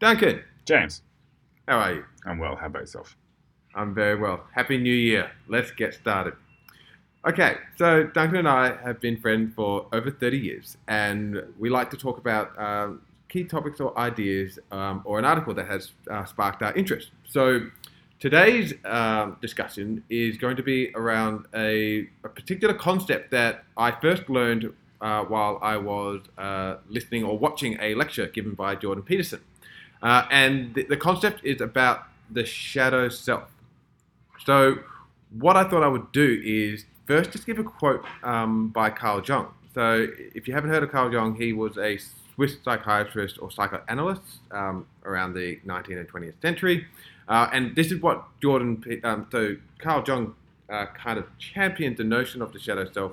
Duncan, James, how are you? I'm well. How about yourself? I'm very well. Happy New Year. Let's get started. Okay, so Duncan and I have been friends for over 30 years, and we like to talk about um, key topics or ideas um, or an article that has uh, sparked our interest. So today's um, discussion is going to be around a, a particular concept that I first learned uh, while I was uh, listening or watching a lecture given by Jordan Peterson. Uh, and the, the concept is about the shadow self. So, what I thought I would do is first just give a quote um, by Carl Jung. So, if you haven't heard of Carl Jung, he was a Swiss psychiatrist or psychoanalyst um, around the 19th and 20th century. Uh, and this is what Jordan, um, so Carl Jung uh, kind of championed the notion of the shadow self,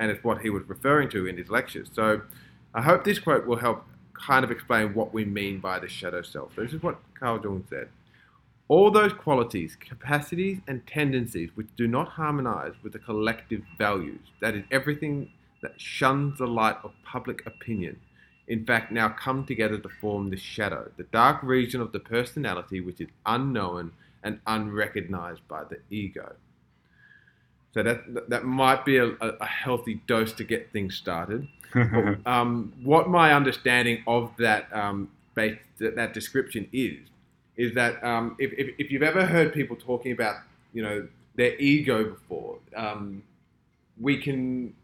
and it's what he was referring to in his lectures. So, I hope this quote will help kind of explain what we mean by the shadow self. This is what Carl Jung said. All those qualities, capacities, and tendencies which do not harmonize with the collective values, that is, everything that shuns the light of public opinion, in fact, now come together to form the shadow, the dark region of the personality which is unknown and unrecognized by the ego. So that that might be a, a healthy dose to get things started. but, um, what my understanding of that um, base, that, that description is is that um, if, if, if, you've ever heard people talking about you know their ego before, um, we can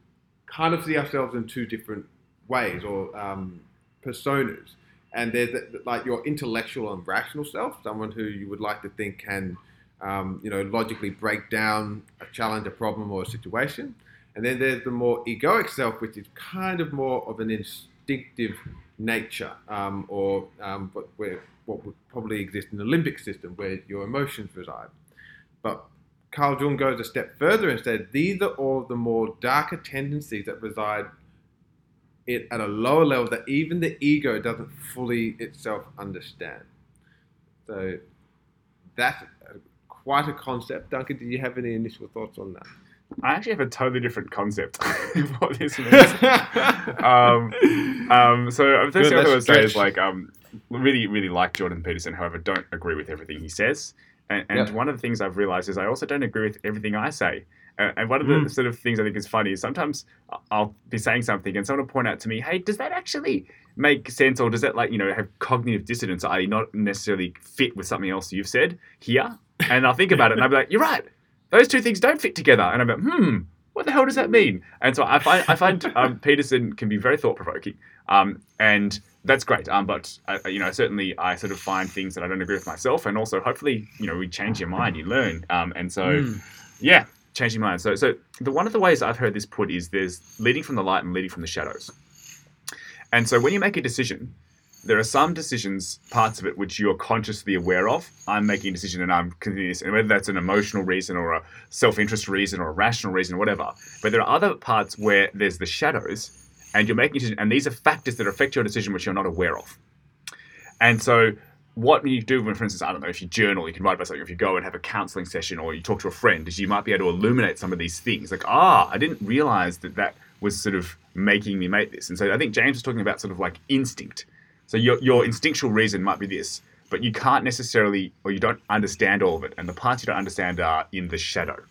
kind of see ourselves in two different ways or um, personas. And there's like your intellectual and rational self, someone who you would like to think can um, you know logically break down a challenge, a problem, or a situation. And then there's the more egoic self, which is kind of more of an instinctive nature, um, or um, what, where, what would probably exist in the limbic system, where your emotions reside. But Carl Jung goes a step further and said these are all the more darker tendencies that reside it at a lower level that even the ego doesn't fully itself understand. So that's quite a concept. Duncan, do you have any initial thoughts on that? I actually have a totally different concept of what this means. um, um, so the first thing I would say is like, um, really, really like Jordan Peterson. However, don't agree with everything he says. And, and one of the things I've realized is I also don't agree with everything I say. Uh, and one of the mm. sort of things I think is funny is sometimes I'll be saying something and someone will point out to me, "Hey, does that actually make sense, or does that like you know have cognitive dissonance, i.e., not necessarily fit with something else you've said here?" And I'll think about it and I'll be like, "You're right." those two things don't fit together. And I'm like, hmm, what the hell does that mean? And so I find I find um, Peterson can be very thought provoking, um, and that's great. Um, but uh, you know, certainly I sort of find things that I don't agree with myself, and also hopefully you know we change your mind, you learn, um, and so mm. yeah, changing mind. So so the one of the ways I've heard this put is there's leading from the light and leading from the shadows, and so when you make a decision, there are some decisions, parts of it, which you're consciously aware of. I'm making a decision and I'm continuing and whether that's an emotional reason or a self-interest reason or a rational reason or whatever. But there are other parts where there's the shadows, and you're making a decision, and these are factors that affect your decision which you're not aware of. And so, what you do when, for instance, I don't know, if you journal, you can write about something. If you go and have a counseling session or you talk to a friend, is you might be able to illuminate some of these things. Like, ah, I didn't realize that that was sort of making me make this. And so, I think James was talking about sort of like instinct so your, your instinctual reason might be this, but you can't necessarily, or you don't understand all of it. And the parts you don't understand are in the shadow.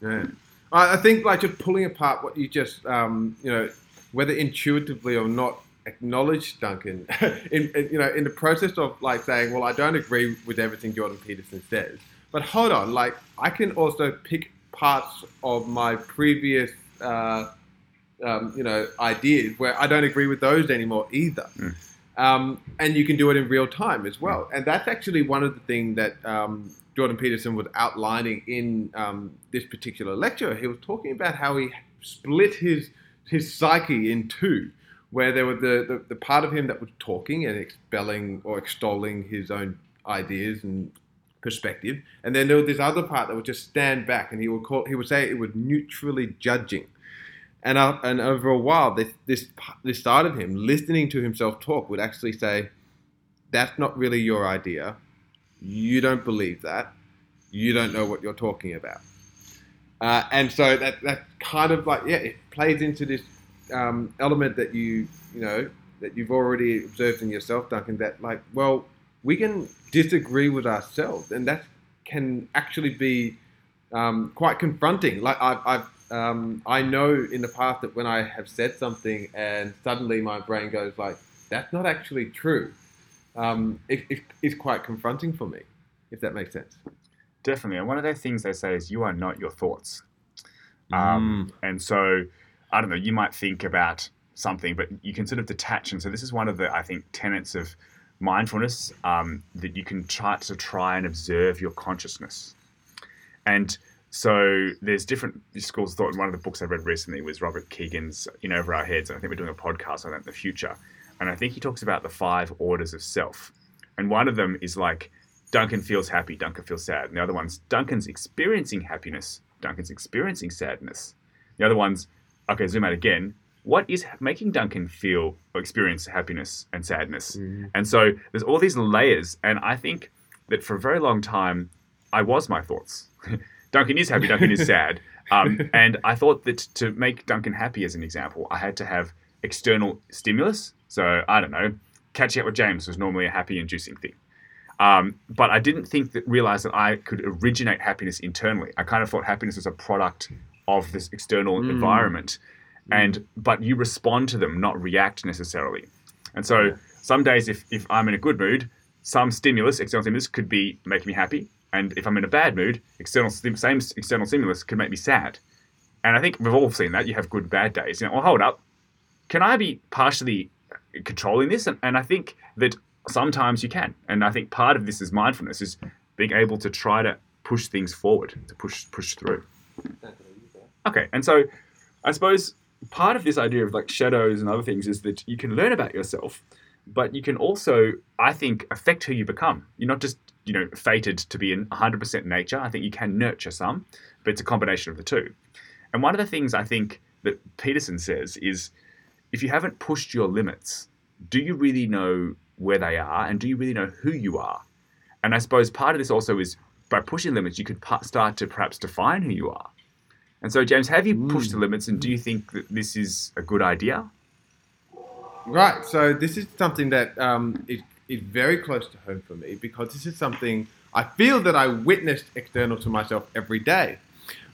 Yeah. I think like just pulling apart what you just, um, you know, whether intuitively or not acknowledge Duncan in, in, you know in the process of like saying well I don't agree with everything Jordan Peterson says but hold on like I can also pick parts of my previous uh, um, you know ideas where I don't agree with those anymore either mm. Um, and you can do it in real time as well. And that's actually one of the things that um, Jordan Peterson was outlining in um, this particular lecture. He was talking about how he split his his psyche in two, where there was the, the, the part of him that was talking and expelling or extolling his own ideas and perspective, and then there was this other part that would just stand back, and he would call he would say it was neutrally judging and uh, and over a while, this this this side of him, listening to himself talk, would actually say, "That's not really your idea. You don't believe that. You don't know what you're talking about." Uh, and so that that kind of like yeah, it plays into this um, element that you you know that you've already observed in yourself, Duncan, that like, well, we can disagree with ourselves, and that can actually be um, quite confronting. Like I've, I've um, I know in the past that when I have said something and suddenly my brain goes like, that's not actually true. Um, it, it, it's quite confronting for me, if that makes sense. Definitely. And one of the things they say is you are not your thoughts. Um, mm. And so, I don't know, you might think about something, but you can sort of detach. And so, this is one of the, I think, tenets of mindfulness um, that you can try to try and observe your consciousness. And so there's different schools of thought. And one of the books I read recently was Robert Kegan's In Over Our Heads. And I think we're doing a podcast on that in the future. And I think he talks about the five orders of self. And one of them is like Duncan feels happy, Duncan feels sad. And the other one's Duncan's experiencing happiness, Duncan's experiencing sadness. The other one's, okay, zoom out again. What is making Duncan feel or experience happiness and sadness? Mm. And so there's all these layers. And I think that for a very long time, I was my thoughts. Duncan is happy, Duncan is sad. Um, and I thought that to make Duncan happy, as an example, I had to have external stimulus. So I don't know, catching up with James was normally a happy inducing thing. Um, but I didn't think that realize that I could originate happiness internally. I kind of thought happiness was a product of this external mm. environment, mm. and but you respond to them, not react necessarily. And so yeah. some days, if if I'm in a good mood, some stimulus, external stimulus, could be making me happy, and if I'm in a bad mood, external same external stimulus can make me sad. And I think we've all seen that. You have good, bad days. You know, well, hold up, can I be partially controlling this? And, and I think that sometimes you can. And I think part of this is mindfulness, is being able to try to push things forward, to push push through. Okay, and so I suppose part of this idea of like shadows and other things is that you can learn about yourself, but you can also, I think, affect who you become. You're not just you know fated to be in 100% nature. I think you can nurture some, but it's a combination of the two. And one of the things I think that Peterson says is if you haven't pushed your limits, do you really know where they are and do you really know who you are? And I suppose part of this also is by pushing limits, you could start to perhaps define who you are. And so, James, have you pushed the limits and do you think that this is a good idea? Right. So, this is something that um, is, is very close to home for me because this is something I feel that I witnessed external to myself every day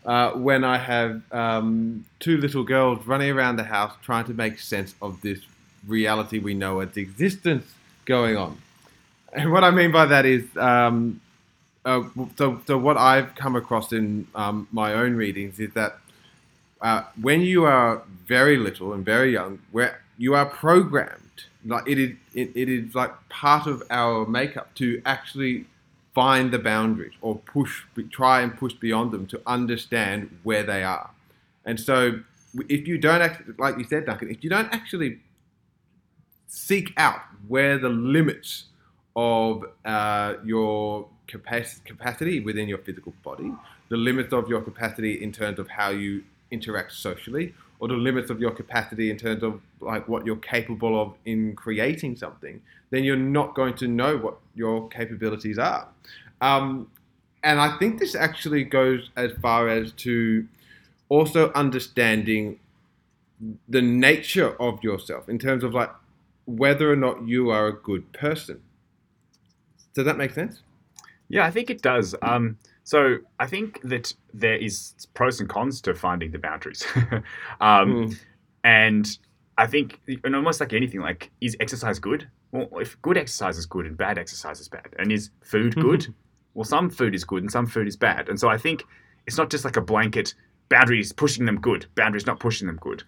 uh, when I have um, two little girls running around the house trying to make sense of this reality we know as existence going on. And what I mean by that is, um, uh, so, so what I've come across in um, my own readings is that uh, when you are very little and very young, where you are programmed, like it is, it, it is like part of our makeup to actually find the boundaries or push, try and push beyond them to understand where they are. And so, if you don't, act, like you said, Duncan, if you don't actually seek out where the limits of uh, your capacity within your physical body, the limits of your capacity in terms of how you interact socially, or the limits of your capacity in terms of like what you're capable of in creating something, then you're not going to know what your capabilities are. Um, and I think this actually goes as far as to also understanding the nature of yourself in terms of like whether or not you are a good person. Does that make sense? Yeah, I think it does. Um, so I think that there is pros and cons to finding the boundaries, um, mm. and I think, and almost like anything, like is exercise good? Well, if good exercise is good and bad exercise is bad, and is food good? well, some food is good and some food is bad, and so I think it's not just like a blanket boundaries pushing them good, boundaries not pushing them good.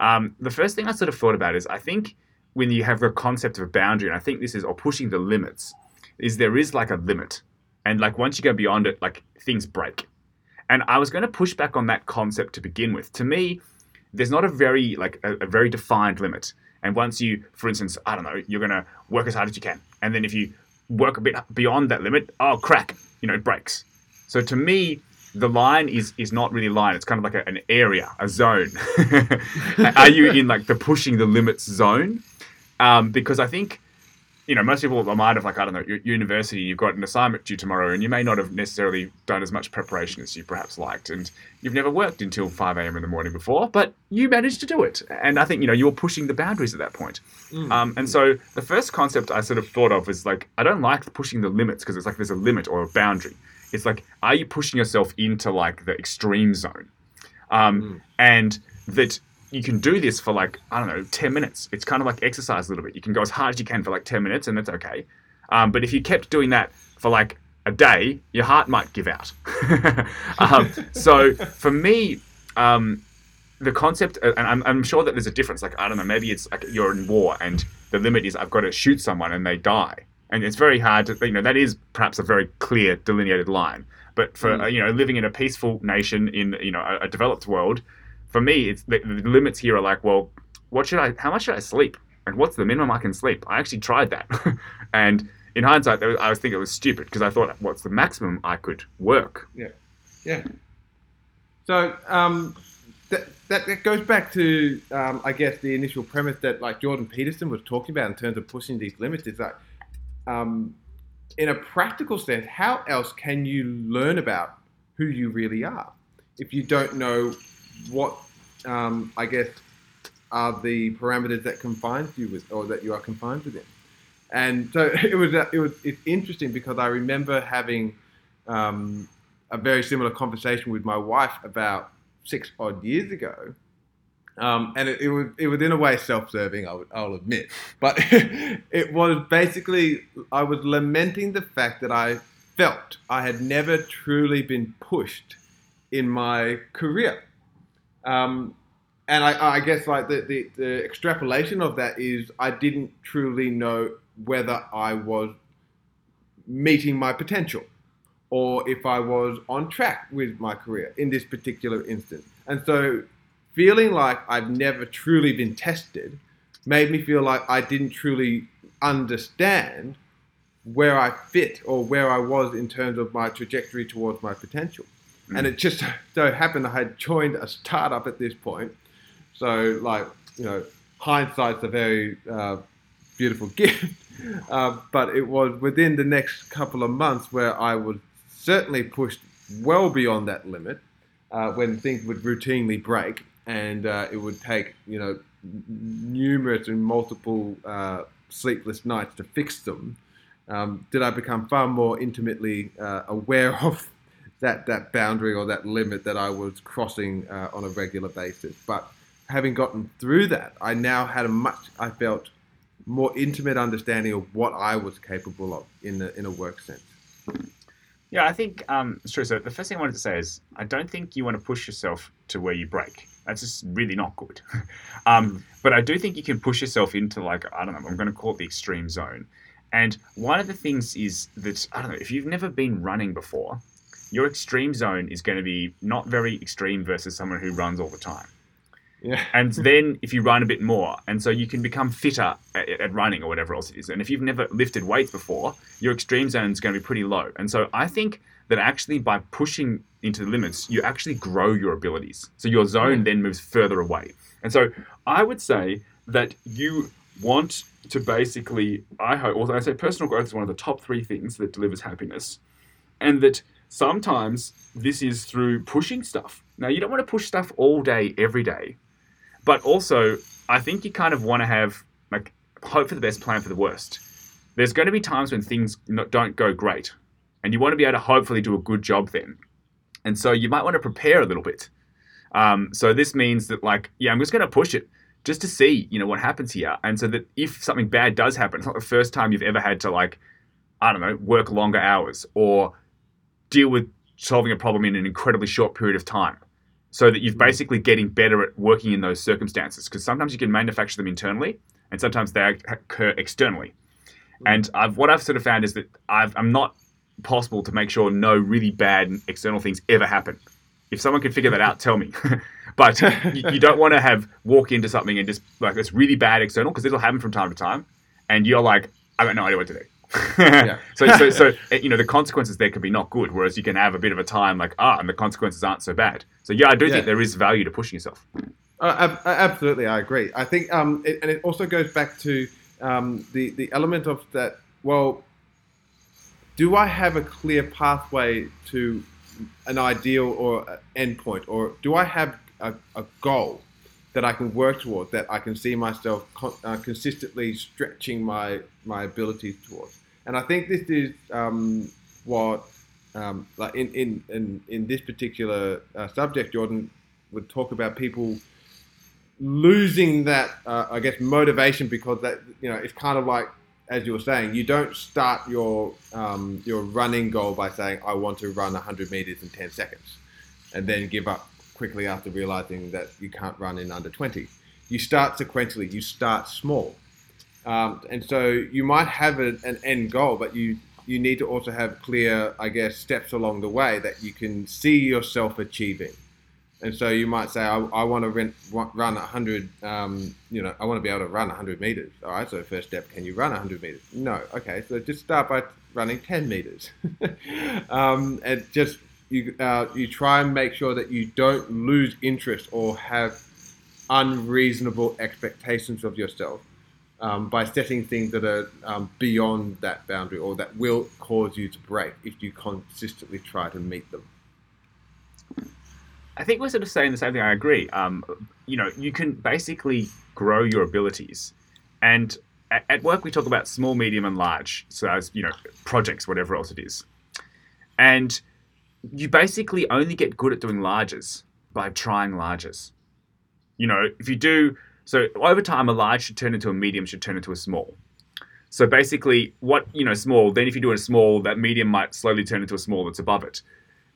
Um, the first thing I sort of thought about is I think when you have a concept of a boundary, and I think this is or pushing the limits, is there is like a limit, and like once you go beyond it, like things break. And I was going to push back on that concept to begin with. To me, there's not a very like a, a very defined limit. And once you, for instance, I don't know, you're going to work as hard as you can, and then if you work a bit beyond that limit, oh crack, you know, it breaks. So to me, the line is is not really line. It's kind of like a, an area, a zone. Are you in like the pushing the limits zone? Um, because I think you know, most people might have like I don't know, university. You've got an assignment due tomorrow, and you may not have necessarily done as much preparation as you perhaps liked, and you've never worked until five a.m. in the morning before, but you managed to do it. And I think you know you're pushing the boundaries at that point. Mm. Um, and so the first concept I sort of thought of was like I don't like pushing the limits because it's like there's a limit or a boundary. It's like are you pushing yourself into like the extreme zone? Um, mm. And that you can do this for like I don't know, ten minutes. It's kind of like exercise a little bit. You can go as hard as you can for like ten minutes, and that's okay. Um, but if you kept doing that for like a day, your heart might give out. um, so for me, um, the concept, uh, and I'm, I'm, sure that there's a difference. Like I don't know, maybe it's like you're in war, and the limit is I've got to shoot someone, and they die, and it's very hard to, you know, that is perhaps a very clear delineated line. But for mm. uh, you know, living in a peaceful nation in you know a, a developed world, for me, it's the, the, limits here are like, well, what should I? How much should I sleep? Like, what's the minimum I can sleep? I actually tried that, and in hindsight, was, I was thinking it was stupid because I thought, what's the maximum I could work? Yeah, yeah. So um, that, that, that goes back to um, I guess the initial premise that like Jordan Peterson was talking about in terms of pushing these limits is that um, in a practical sense, how else can you learn about who you really are if you don't know what um, I guess, are the parameters that confines you with, or that you are confined within. And so it was it was it's interesting because I remember having um, a very similar conversation with my wife about six odd years ago. Um, and it, it, was it was in a way self-serving, I will admit, but it was basically I was lamenting the fact that I felt I had never truly been pushed in my career. Um, and I, I, guess like the, the, the, extrapolation of that is I didn't truly know whether I was meeting my potential or if I was on track with my career in this particular instance. And so feeling like I've never truly been tested made me feel like I didn't truly understand where I fit or where I was in terms of my trajectory towards my potential. Mm. And it just so happened I had joined a startup at this point. So, like, you know, hindsight's a very uh, beautiful gift. Uh, but it was within the next couple of months where I was certainly pushed well beyond that limit uh, when things would routinely break and uh, it would take, you know, numerous and multiple uh, sleepless nights to fix them. Um, did I become far more intimately uh, aware of that that boundary or that limit that I was crossing uh, on a regular basis. But having gotten through that, I now had a much I felt more intimate understanding of what I was capable of in a, in a work sense. Yeah, I think um, it's true. So the first thing I wanted to say is I don't think you want to push yourself to where you break. That's just really not good. um, but I do think you can push yourself into like I don't know. I'm going to call it the extreme zone. And one of the things is that I don't know if you've never been running before your extreme zone is going to be not very extreme versus someone who runs all the time. Yeah. and then if you run a bit more, and so you can become fitter at, at, running or whatever else it is. And if you've never lifted weights before, your extreme zone is going to be pretty low. And so I think that actually by pushing into the limits, you actually grow your abilities. So your zone mm. then moves further away. And so I would say that you want to basically, I hope, also I say personal growth is one of the top three things that delivers happiness. And that Sometimes this is through pushing stuff. Now, you don't want to push stuff all day, every day. But also, I think you kind of want to have, like, hope for the best, plan for the worst. There's going to be times when things don't go great. And you want to be able to hopefully do a good job then. And so you might want to prepare a little bit. Um, so this means that, like, yeah, I'm just going to push it just to see, you know, what happens here. And so that if something bad does happen, it's not the first time you've ever had to, like, I don't know, work longer hours or deal with solving a problem in an incredibly short period of time so that you're mm. basically getting better at working in those circumstances because sometimes you can manufacture them internally and sometimes they occur externally mm. and I've, what I've sort of found is that i am not possible to make sure no really bad external things ever happen. If someone can figure that out, tell me. but you, you, don't want to have walk into something and just like it's really bad external because it'll happen from time to time, and you're like, I got no idea what to do. so, so, so, you know, the consequences there can be not good, whereas you can have a bit of a time like, ah, and the consequences aren't so bad. So, yeah, I do yeah. think there is value to pushing yourself. Uh, absolutely, I agree. I think, um, it, and it also goes back to um, the the element of that. Well, do I have a clear pathway to an ideal or endpoint, or do I have a, a, goal that I can work toward, that I can see myself con- uh, consistently stretching my my abilities towards? And I think this is um, what, um, like in, in, in, in this particular uh, subject, Jordan would talk about people losing that, uh, I guess, motivation because that, you know, it's kind of like, as you were saying, you don't start your um, your running goal by saying, I want to run 100 meters in 10 seconds, and then give up quickly after realizing that you can't run in under 20. You start sequentially, you start small. Um, and so you might have a, an end goal, but you you need to also have clear, I guess, steps along the way that you can see yourself achieving. And so you might say, I, I want to run, run 100, um, you know, I want to be able to run 100 meters. All right, so first step, can you run 100 meters? No. Okay, so just start by running 10 meters. um, and just, you, uh, you try and make sure that you don't lose interest or have unreasonable expectations of yourself um, by setting things that are um, beyond that boundary or that will cause you to break if you consistently try to meet them. I think we're sort of saying the same thing. I agree. Um, you know, you can basically grow your abilities, and at, at, work we talk about small, medium, and large. So as you know, projects, whatever else it is, and you basically only get good at doing larges by trying larges. You know, if you do so over time, a large should turn into a medium, should turn into a small. So basically, what you know, small. Then if you do a small, that medium might slowly turn into a small that's above it.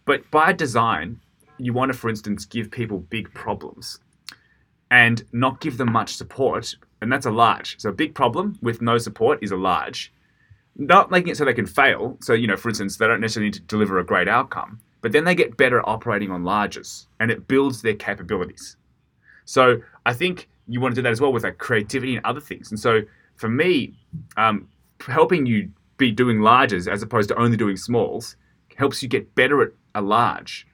But by design, you want to, for instance, give people big problems, and not give them much support, and that's a large. So a big problem with no support is a large. Not making it so they can fail. So you know, for instance, they don't necessarily need to deliver a great outcome, but then they get better operating on larges, and it builds their capabilities. So I think you want to do that as well with like creativity and other things. And so for me, um, helping you be doing larges as opposed to only doing smalls helps you get better at a large.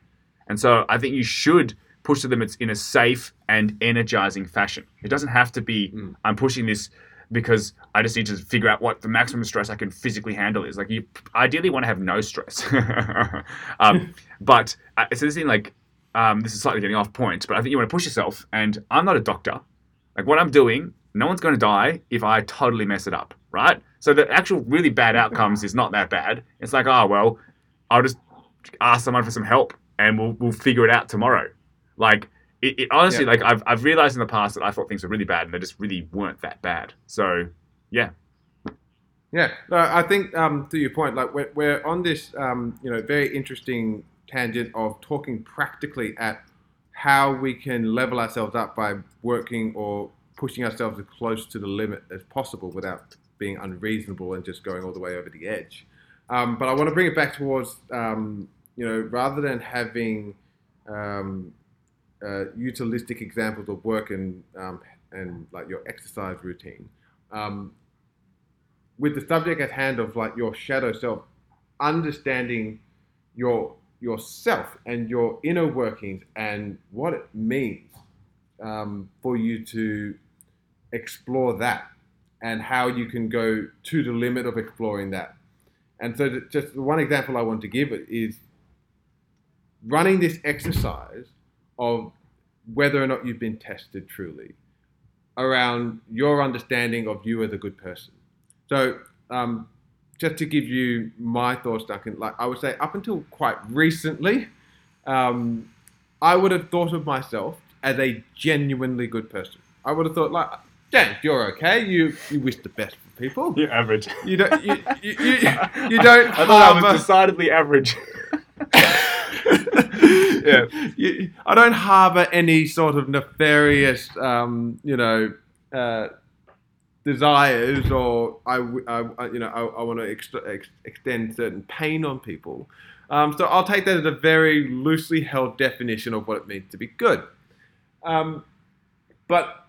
And so I think you should push to the limits in a safe and energizing fashion. It doesn't have to be mm. I'm pushing this because I just need to figure out what the maximum stress I can physically handle is. Like you ideally want to have no stress. um, but uh, so this thing like um, this is slightly getting off point, but I think you want to push yourself. And I'm not a doctor, like what I'm doing, no one's going to die if I totally mess it up, right? So the actual really bad outcomes is not that bad. It's like, oh well, I'll just ask someone for some help and we'll we'll figure it out tomorrow. Like it, it honestly, yeah. like I've I've realized in the past that I thought things were really bad and they just really weren't that bad. So yeah. Yeah, no, I think um, to your point, like we're, we're on this, um, you know, very interesting tangent of talking practically at how we can level ourselves up by working or pushing ourselves as close to the limit as possible without being unreasonable and just going all the way over the edge. Um, but I want to bring it back towards, um, you know, rather than having um, uh, utilistic examples of work and um, and like your exercise routine, um, with the subject at hand of like your shadow self, understanding your yourself and your inner workings and what it means um, for you to explore that and how you can go to the limit of exploring that. And so, just one example I want to give is running this exercise of whether or not you've been tested truly around your understanding of you as a good person. So, um, just to give you my thoughts, Duncan, like I would say up until quite recently, um, I would have thought of myself as a genuinely good person. I would have thought like, Dan, you're okay. You you wish the best for people. You're average. You don't. You, you, you, you don't. I thought I was decidedly average. yeah, you, I don't harbor any sort of nefarious, um, you know. Uh, desires or I, I you know I, I want to ex- ex- extend certain pain on people. Um, so I'll take that as a very loosely held definition of what it means to be good. Um, but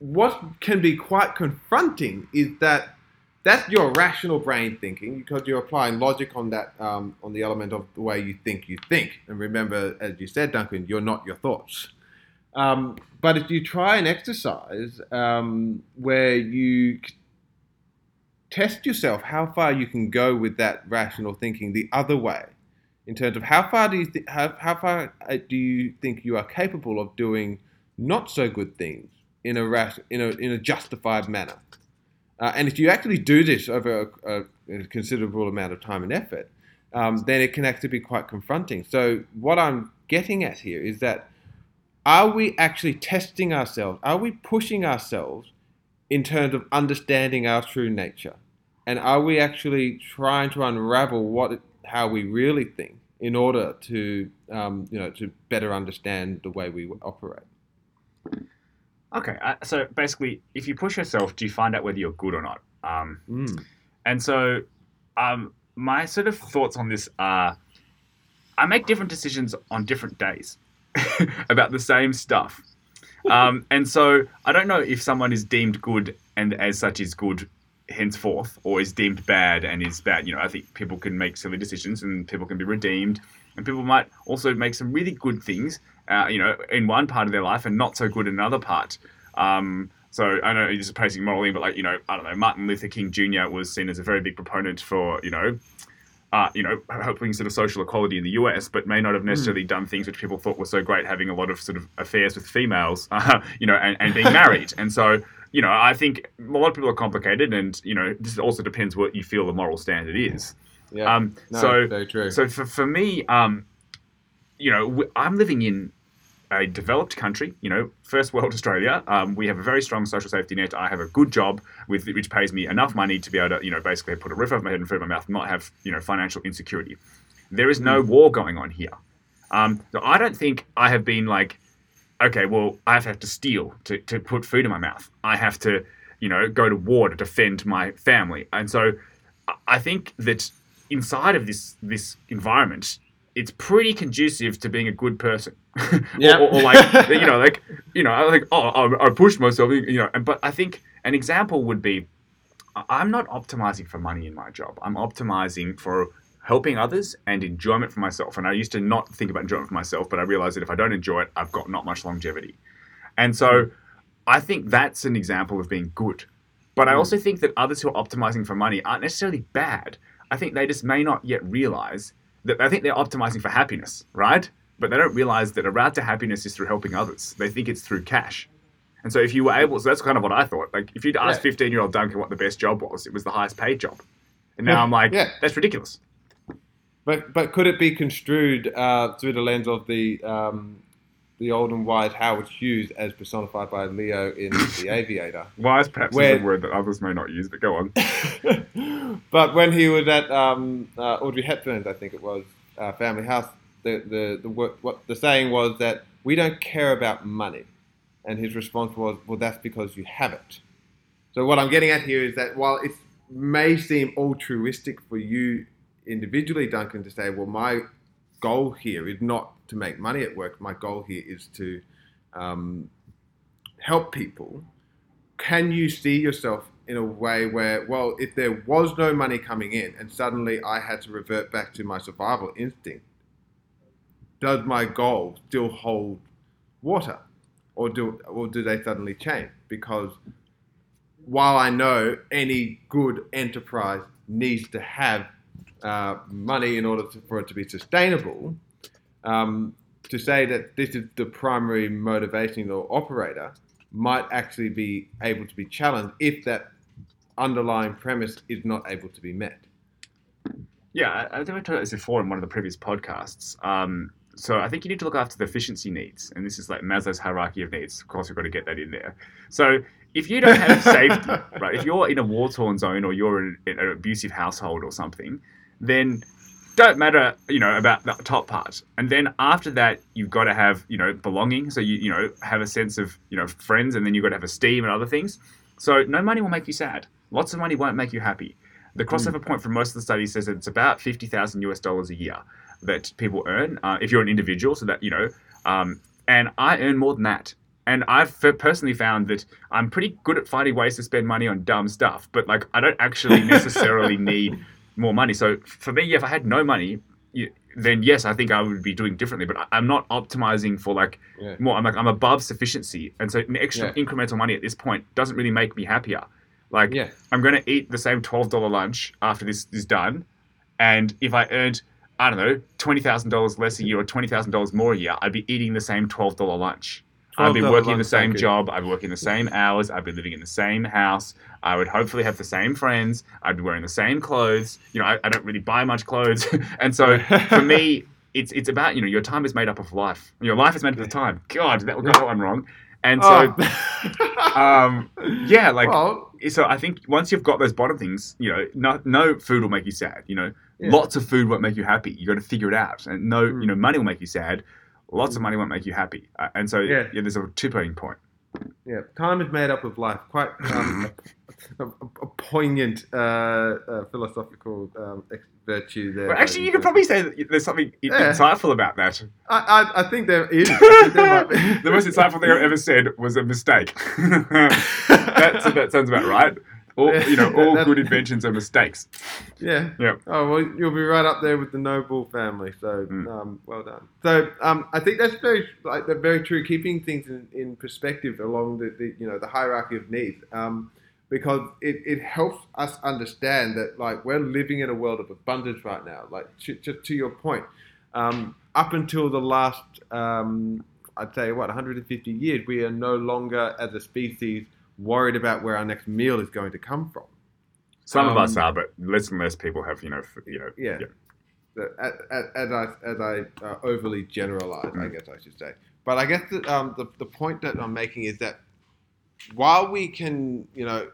what can be quite confronting is that that's your rational brain thinking because you're applying logic on that um, on the element of the way you think you think. And remember, as you said, Duncan, you're not your thoughts. Um, but if you try an exercise um, where you test yourself how far you can go with that rational thinking the other way, in terms of how far do you th- how, how far uh, do you think you are capable of doing not so good things in a ras- in a in a justified manner, uh, and if you actually do this over a, a, considerable amount of time and effort, um, then it can actually be quite confronting. So what I'm getting at here is that are we actually testing ourselves? Are we pushing ourselves in terms of understanding our true nature? And are we actually trying to unravel what how we really think in order to um, you know to better understand the way we operate? Okay, uh, so basically, if you push yourself, do you find out whether you're good or not? Um, mm. And so, um, my sort of thoughts on this are, I make different decisions on different days. about the same stuff. Um, and so I don't know if someone is deemed good and as such is good henceforth, or is deemed bad and is bad. You know, I think people can make silly decisions and people can be redeemed, and people might also make some really good things, uh, you know, in one part of their life and not so good in another part. Um, so I know this is praising morally, but like you know, I don't know, Martin Luther King Jr. was seen as a very big proponent for you know uh, you know, helping sort of social equality in the US, but may not have hmm. necessarily mm. done things which people thought were so great, having a lot of sort of affairs with females, uh, you know, and, and being married. and so, you know, I think a lot of people are complicated, and you know, this also depends what you feel the moral standard is. Yeah. Um, no, so, very true. so for, for me, um, you know, I'm living in a developed country, you know, first world Australia, um, we have a very strong social safety net. I have a good job with which pays me enough money to be able to, you know, basically put a roof over my head and food in my mouth, and not have, you know, financial insecurity. There is no mm. war going on here. Um, so I don't think I have been like, okay, well, I have to steal to, to put food in my mouth. I have to, you know, go to war to defend my family. And so I think that inside of this this environment, it's pretty conducive to being a good person. yeah. or, or, like you know, like you know, I like oh, I, I pushed myself, you know. And but I think an example would be, I'm not optimizing for money in my job. I'm optimizing for helping others and enjoyment for myself. And I used to not think about enjoyment for myself, but I realized that if I don't enjoy it, I've got not much longevity. And so, mm. I think that's an example of being good. But I hmm. also think that others who are optimizing for money aren't necessarily bad. I think they just may not yet realize I think they're optimizing for happiness, right? But they don't realize that a route to happiness is through helping others. They think it's through cash. And so if you were able, so that's kind of what I thought. Like if you'd asked 15 year old Duncan what the best job was, it was the highest paid job. And now yeah. I'm like, yeah. that's ridiculous. But but could it be construed uh, through the lens of the um, the old and wise Howard Hughes as personified by Leo in The Aviator. Wise perhaps where, is a word that others may not use, but go on. but when he was at um, uh, Audrey Hepburn's, I think it was, uh, family house, the, the, the, what the saying was that we don't care about money. And his response was, well, that's because you have it. So what I'm getting at here is that while it may seem altruistic for you individually, Duncan, to say, well, my goal here is not to make money at work. My goal here is to um, help people. Can you see yourself in a way where, well, if there was no money coming in and suddenly I had to revert back to my survival instinct, does my goal still hold water? Or do, or do they suddenly change? Because while I know any good enterprise needs to have uh, money in order to, for it to be sustainable, um, to say that this is the primary motivation or operator might actually be able to be challenged if that underlying premise is not able to be met. Yeah, I, I think I told this before in one of the previous podcasts. Um, so I think you need to look after the efficiency needs, and this is like Maslow's hierarchy of needs. Of course, we've got to get that in there. So if you don't have safety, right? If you're in a war-torn zone or you're in, in an abusive household or something, then don't matter, you know, about the top part. And then after that, you've got to have, you know, belonging. So you, you know, have a sense of, you know, friends, and then you've got to have esteem and other things. So no money will make you sad. Lots of money won't make you happy. The crossover mm. point from most of the studies says that it's about fifty thousand US dollars a year that people earn uh, if you're an individual. So that you know, um, and I earn more than that. And I've personally found that I'm pretty good at finding ways to spend money on dumb stuff, but like I don't actually necessarily need more money. So for me, if I had no money, you, then yes, I think I would be doing differently. But I- I'm not optimizing for like Yeah. more. I'm like I'm above sufficiency, and so an extra Yeah. incremental money at this point doesn't really make me happier. Like Yeah. I'm going to eat the same twelve dollar lunch after this is done, and if I earned I don't know twenty thousand dollars less a year or twenty thousand dollars more a year, I'd be eating the same twelve dollar lunch. I'd be $12 working the same job. I'd be working the same hours. I'd be living in the same house. I would hopefully have the same friends. I'd be wearing the same clothes. You know, I, I don't really buy much clothes, and so for me, it's it's about you know your time is made up of life. Your life is made up of time. God, that got that one wrong. And so, Oh. um, yeah, like well, so I think once you've got those bottom things, you know, no, no food will make you sad. You know, Yeah. lots of food won't make you happy. You got to figure it out. And no, Mm. you know, money will make you sad. Lots of money won't make you happy. Uh, and so Yeah. yeah. there's a tipping point. yeah, time is made up of life. Quite um, a, a, a poignant uh, uh, philosophical um, ex- virtue there. Well, actually, you could probably say that there's something Yeah. insightful about that. I, I, I think there is. Think there the most insightful thing I've ever said was a mistake. that, that sounds about right. All you know, all That- good inventions are mistakes. Yeah. Yeah. Oh well, you'll be right up there with the Noble family. So, Mm. um, well done. So, um, I think that's very like they're very true. Keeping things in, in perspective along the, the you know the hierarchy of needs, um, because it, it helps us understand that like we're living in a world of abundance right now. Like to, to, to your point, um, up until the last, um, I'd say what 150 years, we are no longer as a species worried about where our next meal is going to come from. Some of Um, us are, but less and less people have, you know, f- you know. Yeah. The- As, as- I as I uh, overly generalize, I Mm. guess I should say. But I guess that, um, the the point that I'm making is that while we can, you know,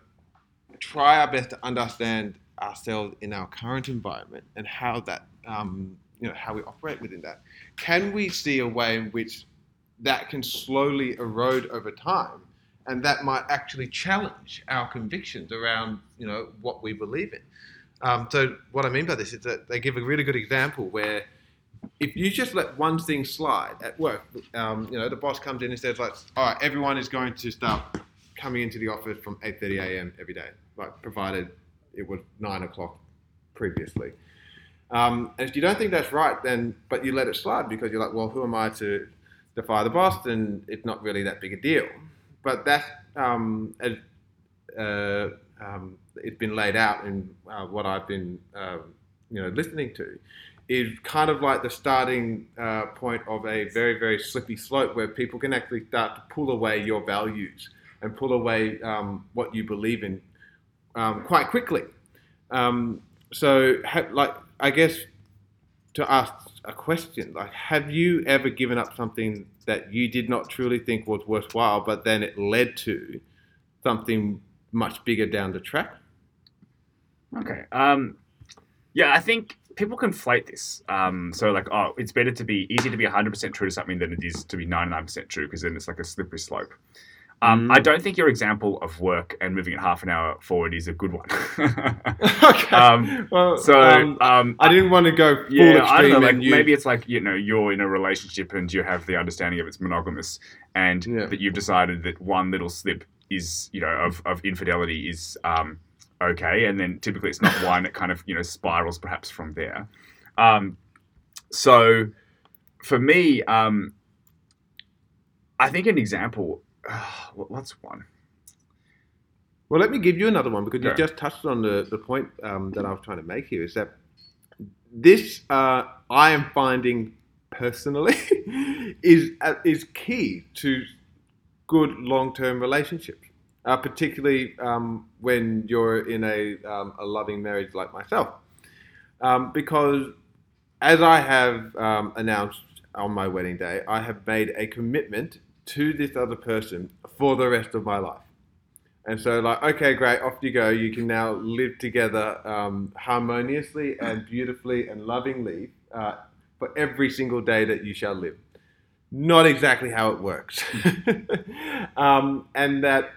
try our best to understand ourselves in our current environment and how that, um, you know, how we operate within that, can we see a way in which that can slowly erode over time, and that might actually challenge our convictions around, you know, what we believe in. Um, so what I mean by this is that they give a really good example where if you just let one thing slide at work, um, you know, the boss comes in and says like, all right, everyone is going to start coming into the office from 8.30 a.m. every day, like provided it was nine o'clock previously. Um, and if you don't think that's right, then, but you let it slide because you're like, well, who am I to defy the boss? Then it's not really that big a deal. But that's, um, uh, um, it's been laid out in uh, what I've been, um, you know, listening to, is kind of like the starting uh, point of a very, very slippy slope where people can actually start to pull away your values and pull away um, what you believe in um, quite quickly. Um, so, ha- like, I guess to ask a question, like, have you ever given up something that you did not truly think was worthwhile, but then it led to something much bigger down the track? Okay. Um, yeah, I think people conflate this. Um, so like, oh, it's better to be easy to be 100% true to something than it is to be 99% true because then it's like a slippery slope. Um, Mm. I don't think your example of work and moving it half an hour forward is a good one. okay. Um, well, so um, um, I didn't want to go full yeah, extreme. I don't know. Like you, maybe it's like you know you're in a relationship and you have the understanding of it's monogamous, and Yeah. that you've decided that one little slip is you know of, of infidelity is um, okay, and then typically it's not one. It kind of you know spirals perhaps from there. Um, so for me, um, I think an example. What- what's one? Well, let me give you another one because you just touched on the, the point um, that I was trying to make here is that this uh, I am finding personally is uh, is key to good long term relationships, uh, particularly um, when you're in a, um, a loving marriage like myself. Um, because as I have um, announced on my wedding day, I have made a commitment to this other person for the rest of my life. And so, like, okay, great, off you go. You can now live together um, harmoniously and beautifully and lovingly uh, for every single day that you shall live. Not exactly how it works. um, and that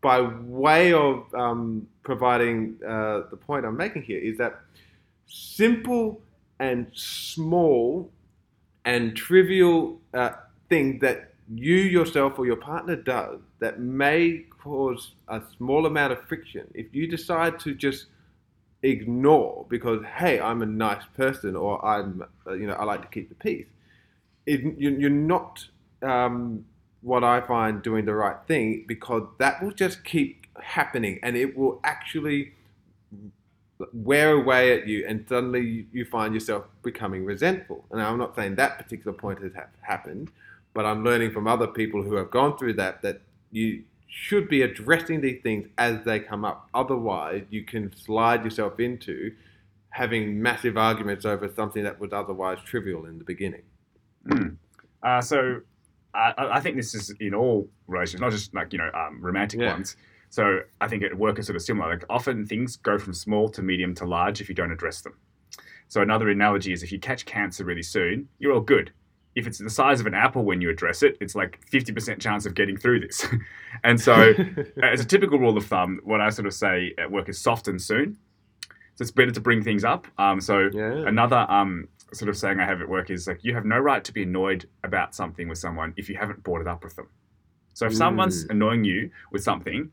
by way of um, providing uh, the point I'm making here is that simple and small and trivial uh, things that you yourself or your partner does that may cause a small amount of friction if you decide to just ignore because hey, I'm a nice person or I'm uh, you know I like to keep the peace. It, you're not um, what I find doing the right thing because that will just keep happening and it will actually wear away at you and suddenly you find yourself becoming resentful. And I'm not saying that particular point has ha- happened, but I'm learning from other people who have gone through that that you should be addressing these things as they come up. Otherwise, you can slide yourself into having massive arguments over something that was otherwise trivial in the beginning. Mm. Uh, so I, I, think this is in all relations, not just like you know um, romantic yeah. ones. So I think at work is sort of similar. Like often things go from small to medium to large if you don't address them. So another analogy is if you catch cancer really soon, you're all good if it's the size of an apple when you address it, it's like 50% chance of getting through this. and so, as a typical rule of thumb, what I sort of say at work is soft and soon. So it's better to bring things up. Um, so yeah. another um, sort of saying I have at work is like, you have no right to be annoyed about something with someone if you haven't brought it up with them. So if mm. someone's annoying you with something,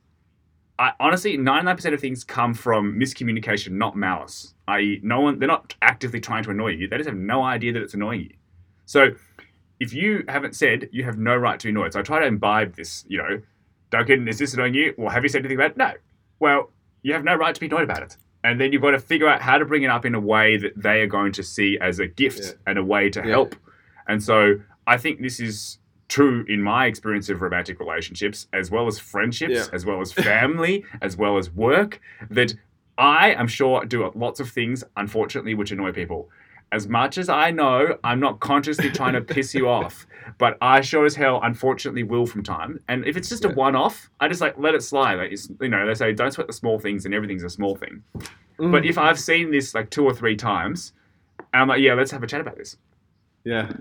I, honestly, 99% of things come from miscommunication, not malice. I.e., no one, they're not actively trying to annoy you. They just have no idea that it's annoying you. So if you haven't said, you have no right to be annoyed. So I try to imbibe this, you know, Duncan, is this annoying you? Well, have you said anything about it? No. Well, you have no right to be annoyed about it. And then you've got to figure out how to bring it up in a way that they are going to see as a gift yeah. and a way to yeah. help. And so I think this is true in my experience of romantic relationships, as well as friendships, yeah. as well as family, as well as work, that I am sure do lots of things, unfortunately, which annoy people as much as I know, I'm not consciously trying to piss you off, but I sure as hell, unfortunately, will from time. And if it's just yeah. a one-off, I just like let it slide. Like it's, you know, they say don't sweat the small things, and everything's a small thing. Mm. But if I've seen this like two or three times, and I'm like, yeah, let's have a chat about this. Yeah,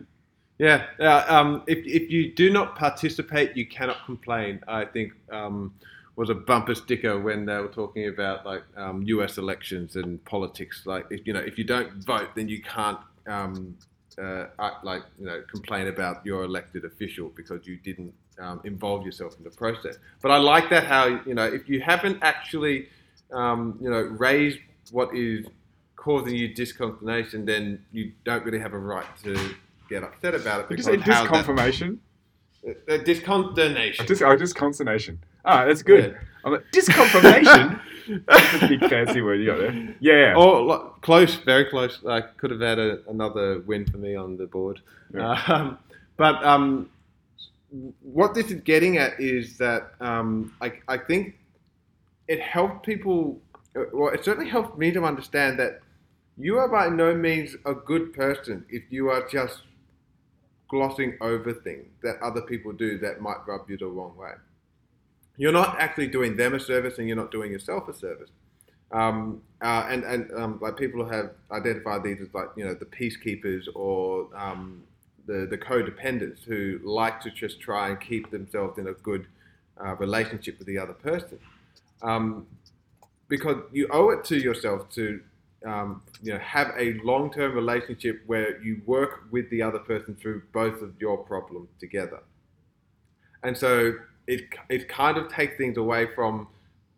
yeah. Uh, um, if if you do not participate, you cannot complain. I think. Um, was a bumper sticker when they were talking about like um, U.S. elections and politics. Like, if, you know, if you don't vote, then you can't um, uh, like you know complain about your elected official because you didn't um, involve yourself in the process. But I like that how you know if you haven't actually um, you know raised what is causing you disconfirmation, then you don't really have a right to get upset about it. Did you say disconfirmation? That, uh, disconsternation. Oh, dis- oh. Ah, that's good. I'm like, disconfirmation. that's a big fancy word you got there. Yeah. Oh, like, close, very close. I could have had a, another win for me on the board. Yeah. Um, but um, what this is getting at is that um, I, I think it helped people, well, it certainly helped me to understand that you are by no means a good person if you are just glossing over things that other people do that might rub you the wrong way you're not actually doing them a service and you're not doing yourself a service. Um, uh, and and um, like people have identified these as like you know the peacekeepers or um, the the codependents who like to just try and keep themselves in a good uh, relationship with the other person, um, because you owe it to yourself to um, you know have a long term relationship where you work with the other person through both of your problems together, and so it it kind of takes things away from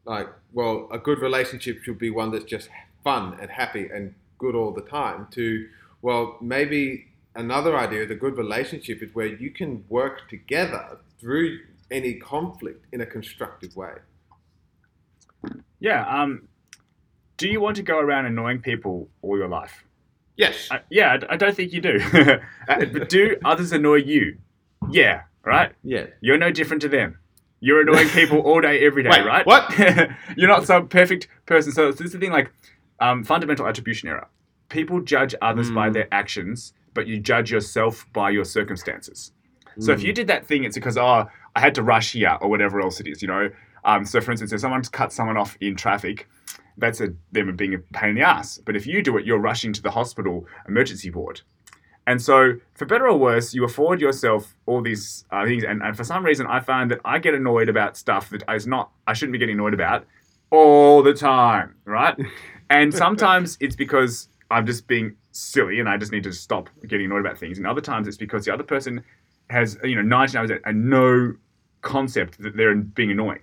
like well a good relationship should be one that's just fun and happy and good all the time to well maybe another idea is a good relationship is where you can work together through any conflict in a constructive way. Yeah um do you want to go around annoying people all your life? Yes. Uh, yeah I, I, don't think you do. But do others annoy you? Yeah right? Yeah. You're no different to them you're annoying people all day, every day, Wait, right? What? You're not some perfect person. So this is the thing, like um, fundamental attribution error. People judge others mm. by their actions, but you judge yourself by your circumstances. Mm. So if you hmm. did that thing, it's because oh, I had to rush here or whatever else it is, you know. Um, so for instance, if someone's cut someone off in traffic, that's a, them being a pain in the ass. But if you do it, you're rushing to the hospital emergency ward. And so, for better or worse, you afford yourself all these uh, things. And, and for some reason, I find that I get annoyed about stuff that is not, I shouldn't be getting annoyed about all the time, right? and sometimes it's because I'm just being silly and I just need to stop getting annoyed about things. And other times it's because the other person has, you know, 99% and no concept that they're being annoying.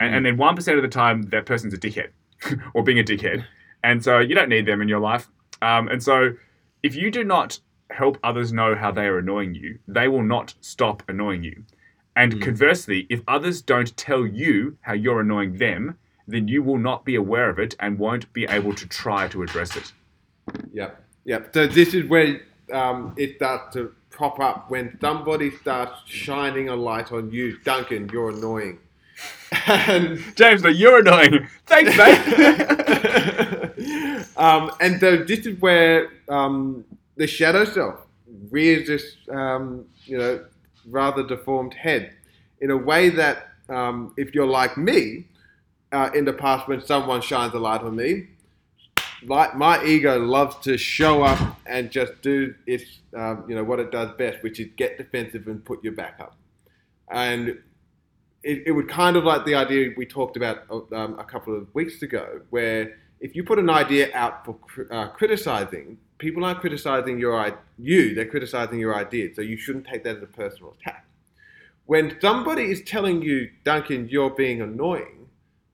And, and then 1% of the time, that person's a dickhead or being a dickhead and so you don't need them in your life. Um, and so if you do not help others know how they are annoying you, they will not stop annoying you. And mm. conversely, if others don't tell you how you're annoying them, then you will not be aware of it and won't be able to try to address it. Yep. Yep. So this is where um, it starts to prop up when somebody starts shining a light on you. Duncan, you're annoying. And James, no, you're annoying. Thanks, mate. um, and so this is where um, the shadow self rears this, um, you know, rather deformed head in a way that um, if you're like me, uh, in the past when someone shines a light on me, like my ego loves to show up and just do its, um, you know, what it does best, which is get defensive and put your back up. And it, it would kind of like the idea we talked about um, a couple of weeks ago, where if you put an idea out for uh, criticizing, people aren't criticizing your you; they're criticizing your idea. So you shouldn't take that as a personal attack. When somebody is telling you, Duncan, you're being annoying,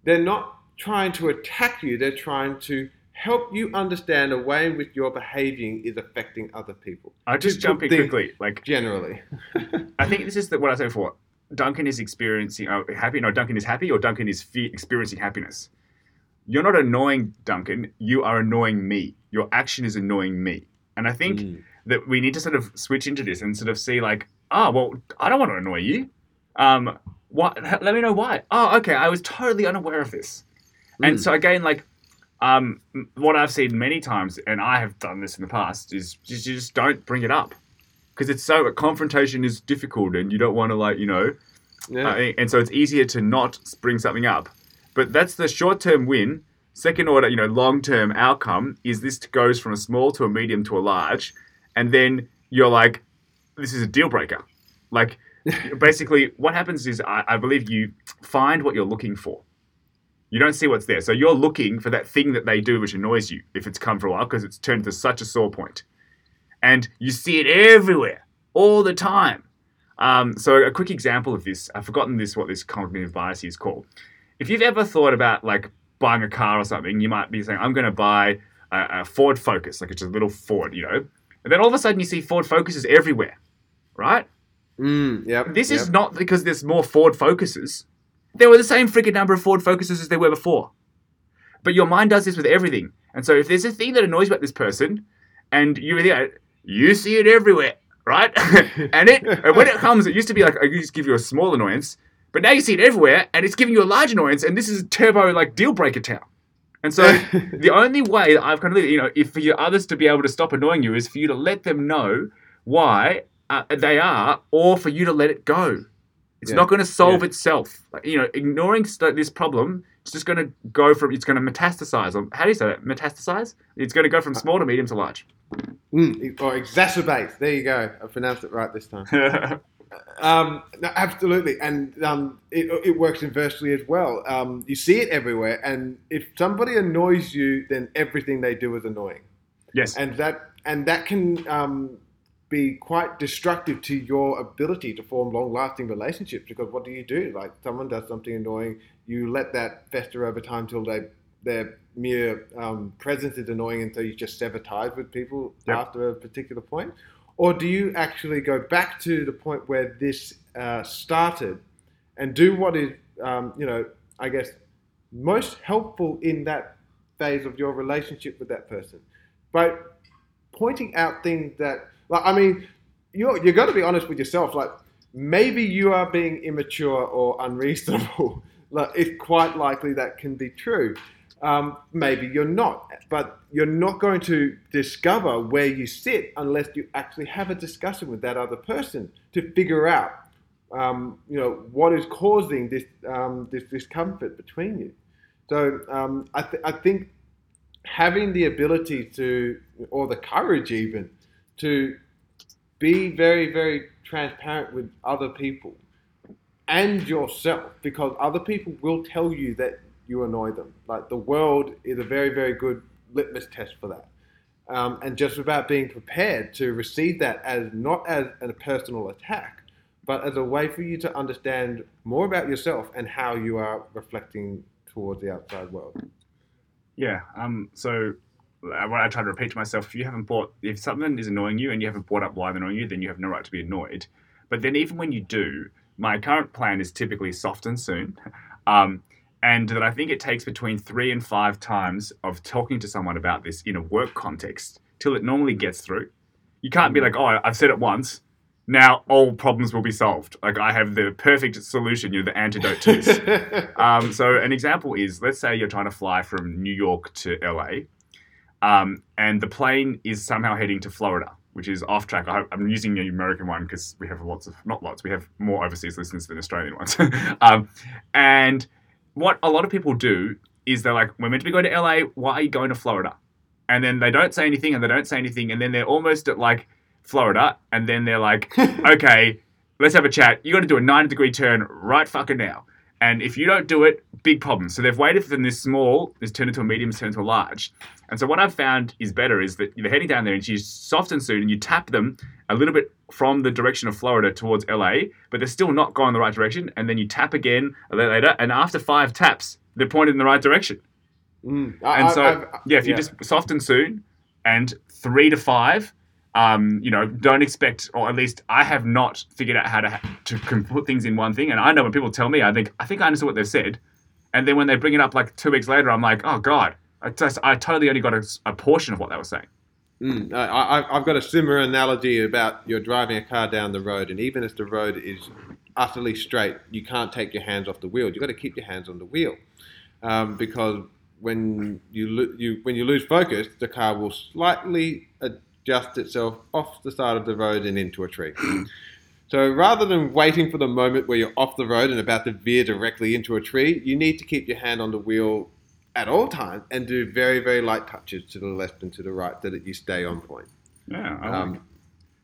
they're not trying to attack you. They're trying to help you understand the way in which your behaving is affecting other people. I'll just jump in quickly, like generally. I think this is the, what I say before. Duncan is experiencing uh, happy. No, Duncan is happy, or Duncan is fe- experiencing happiness. You're not annoying Duncan. You are annoying me. Your action is annoying me. And I think mm. that we need to sort of switch into this and sort of see, like, oh, well, I don't want to annoy you. Um, what? Let me know why. Oh, okay. I was totally unaware of this. Mm. And so again, like um, what I've seen many times, and I have done this in the past, is just, you just don't bring it up because it's so a confrontation is difficult, and you don't want to like you know, yeah. Uh, and so it's easier to not bring something up. But that's the short term win. Second order, you know, long term outcome is this goes from a small to a medium to a large, and then you're like, this is a deal breaker. Like, basically, what happens is I, I believe you find what you're looking for you don't see what's there. So you're looking for that thing that they do which annoys you if it's come for a while because it's turned to such a sore. And you see it everywhere, all the time. Um, so a quick example of this, I've forgotten this what this cognitive bias is called. If you've ever thought about like buying a car or something, you might be saying, I'm going to buy a, a Ford Focus, like it's a little Ford, you know. And then all of a sudden you see Ford Focuses everywhere, right? Mm, yep, this yep. is not because there's more Ford Focuses. There were the same freaking number of Ford Focuses as there were before. But your mind does this with everything. And so if there's a thing that annoys you about this person, and you really you see it everywhere, right? and it and when it comes, it used to be like I used to give you a small annoyance, but now you see it everywhere, and it's giving you a large annoyance, and this is a turbo like deal breaker town. And so the only way that I've kind of you know, if for your others to be able to stop annoying you is for you to let them know why uh, they are, or for you to let it go. It's yeah. not going to solve yeah. itself. Like, you know, ignoring st- this problem, it's just going to go from, it's going to metastasize. Or how do you say that? Metastasize? It's going to go from small to medium to large. Mm, or exacerbate. There you go. I pronounced it right this time. um, no, absolutely. And um, it, it works inversely as well. Um, you see it everywhere. And if somebody annoys you, then everything they do is annoying. Yes. And that, and that can um, be quite destructive to your ability to form long lasting relationships because what do you do? Like someone does something annoying, you let that fester over time till they their mere um, presence is annoying and so you just sever ties with people yep. after a particular point? Or do you actually go back to the point where this uh, started and do what is, um, you know, I guess, most helpful in that phase of your relationship with that person? By pointing out things that like, I mean, you're you got to be honest with yourself. Like, maybe you are being immature or unreasonable. like, it's quite likely that can be true. Um, maybe you're not, but you're not going to discover where you sit unless you actually have a discussion with that other person to figure out, um, you know, what is causing this um, this discomfort between you. So um, I, th- I think having the ability to, or the courage even, to be very, very transparent with other people and yourself because other people will tell you that you annoy them. Like the world is a very, very good litmus test for that. Um, and just about being prepared to receive that as not as a personal attack, but as a way for you to understand more about yourself and how you are reflecting towards the outside world. Yeah. Um. So uh, what I try to repeat to myself: if you haven't bought, if something is annoying you and you haven't brought up why they're annoying you, then you have no right to be annoyed. But then even when you do, my current plan is typically soft and soon. Um, and that I think it takes between three and five times of talking to someone about this in a work context till it normally gets through. You can't be like, oh, I've said it once. Now all problems will be solved. Like I have the perfect solution. You're the antidote to this. um, so an example is, let's say you're trying to fly from New York to LA, um, and the plane is somehow heading to Florida, which is off track. I, am using the American one because we have lots of not lots. We have more overseas listeners than Australian ones. um, and what a lot of people do is they're like, "We're meant to be going to LA. Why are you going to Florida?" And then they don't say anything, and they don't say anything, and then they're almost at like Florida, and then they're like, "Okay, let's have a chat. You got to do a 90 degree turn right fucking now." And if you don't do it, big problem. So they've waited for them this small, this turned into a medium, turned into a large. And so what I've found is better is that you're heading down there and she's soft and soon and you tap them a little bit from the direction of Florida towards LA, but they're still not going the right direction. And then you tap again a little later, and after five taps, they're pointed in the right direction. Mm, and I, so, I've, yeah, if you yeah. just soft and soon and three to five, um, you know, don't expect, or at least I have not figured out how to to put things in one thing. And I know when people tell me, I think I think I understand what they've said, and then when they bring it up like two weeks later, I'm like, oh god, I, just, I totally only got a, a, portion of what they were saying. Mm, I, I've got a similar analogy about you're driving a car down the road, and even if the road is utterly straight, you can't take your hands off the wheel. You've got to keep your hands on the wheel um, because when you, lo- you when you lose focus, the car will slightly adjust itself off the side of the road and into a tree. so rather than waiting for the moment where you're off the road and about to veer directly into a tree, you need to keep your hand on the wheel at all times and do very, very light touches to the left and to the right so that you stay on point. Yeah. Um,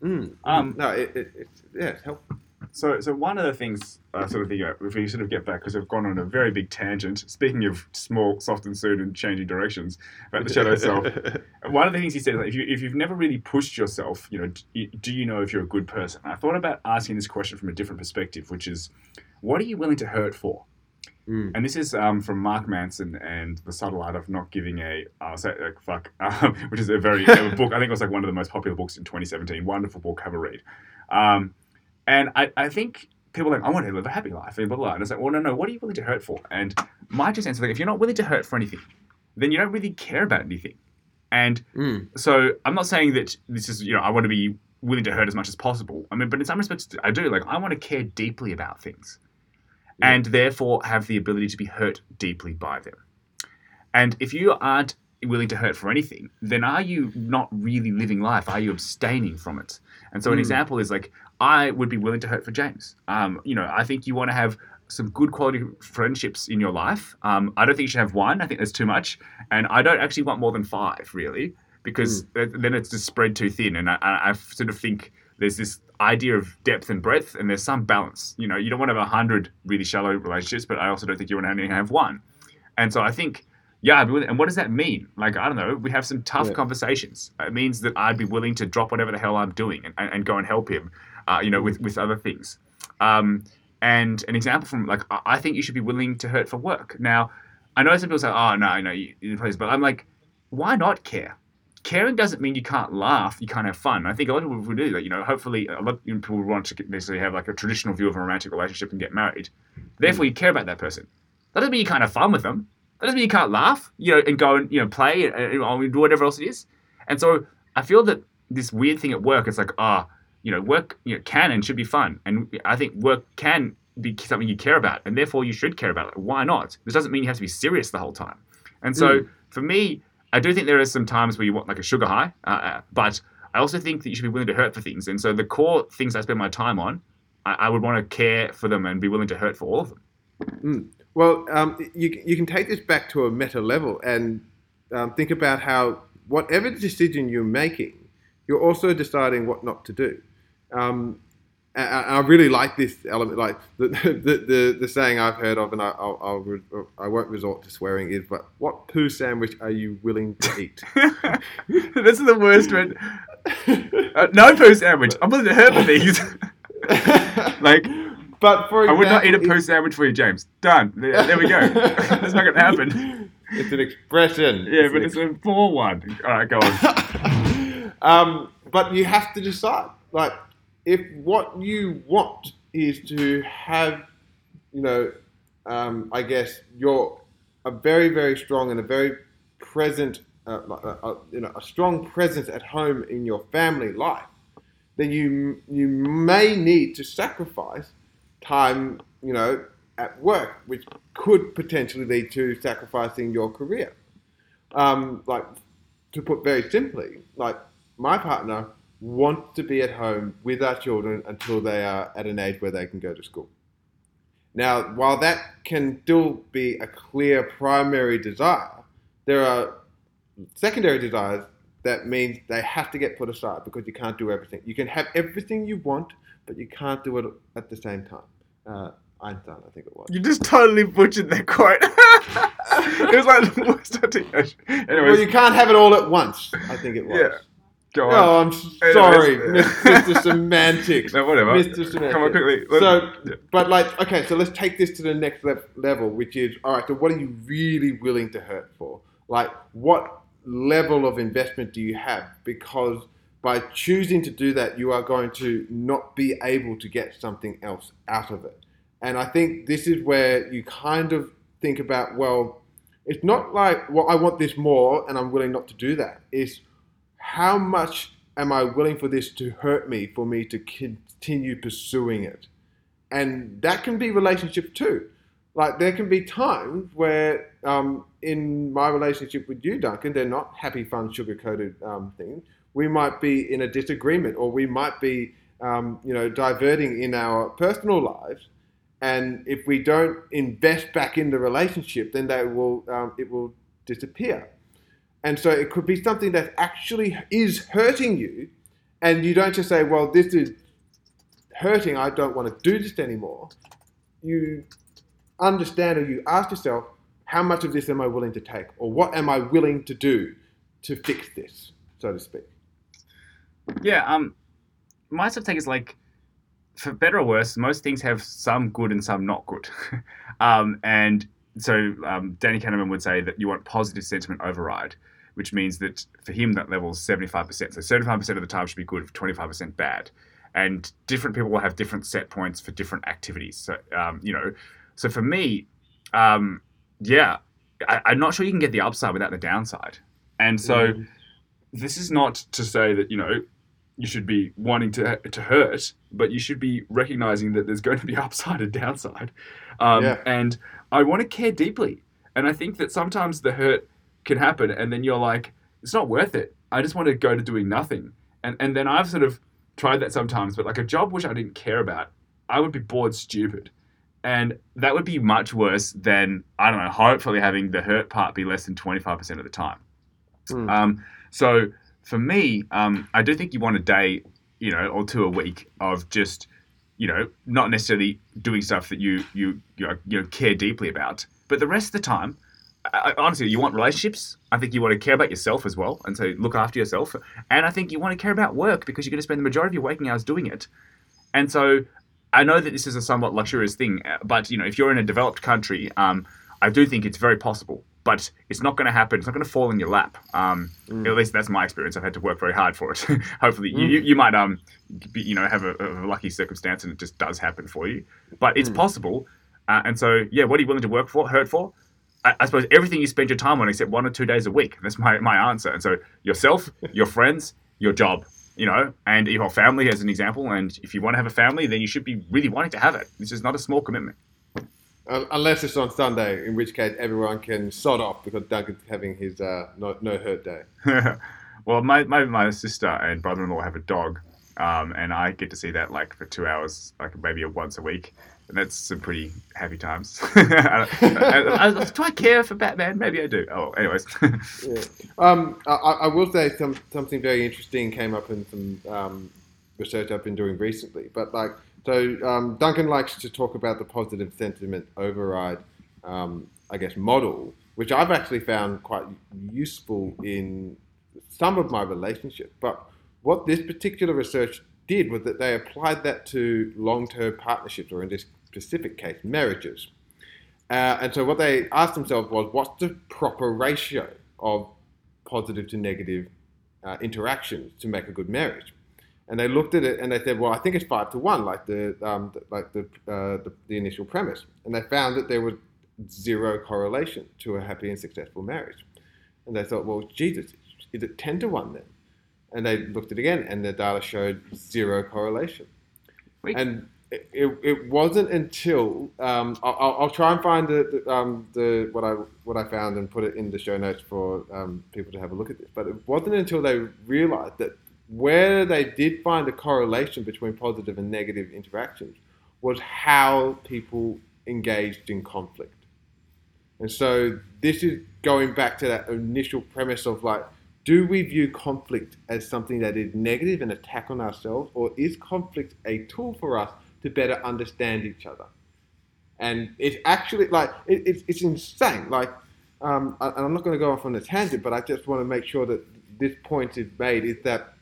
mm, um, no, it, it, it's, yeah, it's helpful. So, so one of the things I sort of think if we sort of get back because we've gone on a very big tangent. Speaking of small, soft and soon and changing directions about the shadow self, one of the things he said is like, if you if you've never really pushed yourself, you know, do you know if you're a good person? I thought about asking this question from a different perspective, which is, what are you willing to hurt for? Mm. And this is um, from Mark Manson and The Subtle Art of Not Giving a uh, say, uh, Fuck, um, which is a very a book. I think it was like one of the most popular books in 2017. Wonderful book, have a read. Um, and I, I think people are like, I want to live a happy life, and blah, blah, blah. And it's like, well, no, no, what are you willing to hurt for? And my two cents is like, if you're not willing to hurt for anything, then you don't really care about anything. And mm. so I'm not saying that this is, you know, I want to be willing to hurt as much as possible. I mean, but in some respects, I do. Like, I want to care deeply about things and therefore have the ability to be hurt deeply by them. And if you aren't willing to hurt for anything, then are you not really living life? Are you abstaining from it? And so an mm. example is like, I would be willing to hurt for James. Um, you know, I think you want to have some good quality friendships in your life. Um, I don't think you should have one. I think that's too much. And I don't actually want more than five, really, because mm. then it's just spread too thin. And I, I sort of think there's this idea of depth and breadth, and there's some balance. You know, you don't want to have a hundred really shallow relationships, but I also don't think you want to only have one. And so I think, yeah, and what does that mean? Like, I don't know. We have some tough yeah. conversations. It means that I'd be willing to drop whatever the hell I'm doing and, and go and help him. Uh, you know, with with other things. Um, and an example from like, I think you should be willing to hurt for work. Now, I know some people say, oh no, no, you, you please, but I'm like, why not care? caring doesn't mean you can't laugh, you can't have fun. I think a lot of people do that. You know, hopefully, a lot of people want to necessarily have like a traditional view of a romantic relationship and get married. Therefore, you care about that person. That doesn't mean you can't have fun with them. That doesn't mean you can't laugh, you know, and go and you know play and, and do whatever else it is. And so I feel that this weird thing at work, it's like, ah, oh, you know, work you know, can and should be fun, and I think work can be something you care about, and therefore you should care about it. Why not? This doesn't mean you have to be serious the whole time. And so mm. for me, I do think there are some times where you want like a sugar high, uh, uh, but I also think that you should be willing to hurt for things. And so the core things I spend my time on, I, I would want to care for them and be willing to hurt for all of them. Mm. Well, um, you, you can take this back to a meta level and um, think about how whatever decision you're making, you're also deciding what not to do. Um, I really like this element, like the, the, the, the, saying I've heard of, and I, I'll, I'll, I won't resort to swearing, is, but what poo sandwich are you willing to eat? this is the worst one. Uh, no poo sandwich. I'm willing to hurt for these. like, but for example, I would not eat a poo sandwich for you, James. Done. There, there we go. That's not going to happen. it's an expression. Yeah, It's but an it's a poor one. All right, go on. um, but you have to decide. Like, if what you want is to have, you know, um, I guess you're a very, very strong and a very present, uh, uh, uh, you know, a strong presence at home in your family life, then you you may need to sacrifice time, you know, at work, which could potentially lead to sacrificing your career. Um, like to put very simply, like my partner wants to be at home with our children until they are at an age where they can go to school. Now, while that can still be a clear primary desire, there are secondary desires that means they have to get put aside because you can't do everything. You can have everything you want, but you can't do it at the same time. Uh, Einstein, I think it was. You just totally butchered that quote. it was like the worst articulation. Well, you can't have it all at once. I think it was. Yeah. Go oh, on. Oh, I'm sorry, Mr. Semantics. No, whatever. Mr. Semantics. Come on, quickly. Let- So, yeah. but like, okay, so let's take this to the next le- level, which is all right. So, what are you really willing to hurt for? Like, what level of investment do you have? Because by choosing to do that, you are going to not be able to get something else out of it. And I think this is where you kind of think about, well, it's not like, well, I want this more and I'm willing not to do that. It's how much am I willing for this to hurt me for me to continue pursuing it? And that can be relationship too. Like there can be times where, um, in my relationship with you, Duncan, they're not happy, fun, sugar-coated um, things. We might be in a disagreement, or we might be, um, you know, diverting in our personal lives. And if we don't invest back in the relationship, then they will, um, it will disappear. And so it could be something that actually is hurting you, and you don't just say, "Well, this is hurting. I don't want to do this anymore." You understand, or you ask yourself, "How much of this am I willing to take, or what am I willing to do to fix this, so to speak?" Yeah, um, my sort of take is like, for better or worse, most things have some good and some not good. um, and so um, Danny Kahneman would say that you want positive sentiment override, which means that for him that level is 75%. So 75% of the time should be good, 25% bad. And different people will have different set points for different activities. So, um, you know, so for me, um, yeah, I, I'm not sure you can get the upside without the downside. And so Mm. this is not to say that, you know, you should be wanting to to hurt, but you should be recognizing that there's going to be upside and downside. Um, Yeah. And I want to care deeply, and I think that sometimes the hurt can happen, and then you're like, it's not worth it. I just want to go to doing nothing, and and then I've sort of tried that sometimes, but like a job which I didn't care about, I would be bored stupid. And that would be much worse than, I don't know, hopefully having the hurt part be less than 25% of the time. Hmm. Um, so for me, um, I do think you want a day, you know, or two a week of just, you know, not necessarily doing stuff that you you you know, you know care deeply about, but the rest of the time, I, honestly, you want relationships. I think you want to care about yourself as well, and so look after yourself. And I think you want to care about work because you're going to spend the majority of your waking hours doing it. And so, I know that this is a somewhat luxurious thing, uh, but you know, if you're in a developed country, um, I do think it's very possible. But it's not going to happen. It's not going to fall in your lap. Um, At least that's my experience. I've had to work very hard for it. Hopefully, you, you, you might um, be, you know, have a, a lucky circumstance and it just does happen for you. But it's possible. Uh, and so, yeah, what are you willing to work for? Hurt for? I, I suppose everything you spend your time on except one or two days a week. That's my, my answer. And so yourself, your friends, your job, you know, and your family as an example. And if you want to have a family, then you should be really wanting to have it. This is not a small commitment. Un- Unless it's on Sunday, in which case everyone can sod off because Duncan's having his uh, no, no hurt day. well, my, my, my sister and brother in law have a dog. Um, and I get to see that like for two hours, like maybe once a week. And that's some pretty happy times. I, I- I- do I care for Batman? Maybe I do. Oh, anyways. Yeah. Um, I, I will say some, something very interesting came up in some um, research I've been doing recently. But like, so um, Duncan likes to talk about the positive sentiment override, um, I guess, model, which I've actually found quite useful in some of my relationships. But what this particular research did was that they applied that to long-term partnerships, or in this specific case, marriages. Uh, and so what they asked themselves was, what's the proper ratio of positive to negative uh, interactions to make a good marriage? And they looked at it and they said, well, I think it's five to one, like the um, like the, uh, the, the initial premise. And they found that there was zero correlation to a happy and successful marriage. And they thought, well, Jesus, is it ten to one then? And they looked at it again, and the data showed zero correlation. Wait. And it, it, wasn't until um, I'll, I'll, try and find the, the, um, the, what I what I found and put it in the show notes for um, people to have a look at this. But it wasn't until they realised that where they did find a correlation between positive and negative interactions was how people engaged in conflict. And so this is going back to that initial premise of like, do we view conflict as something that is negative, an attack on ourselves, or is conflict a tool for us to better understand each other? And it's actually like it, it's, it's insane. Like, um, and I'm not going to go off on a tangent, but I just want to make sure that this point is made: is that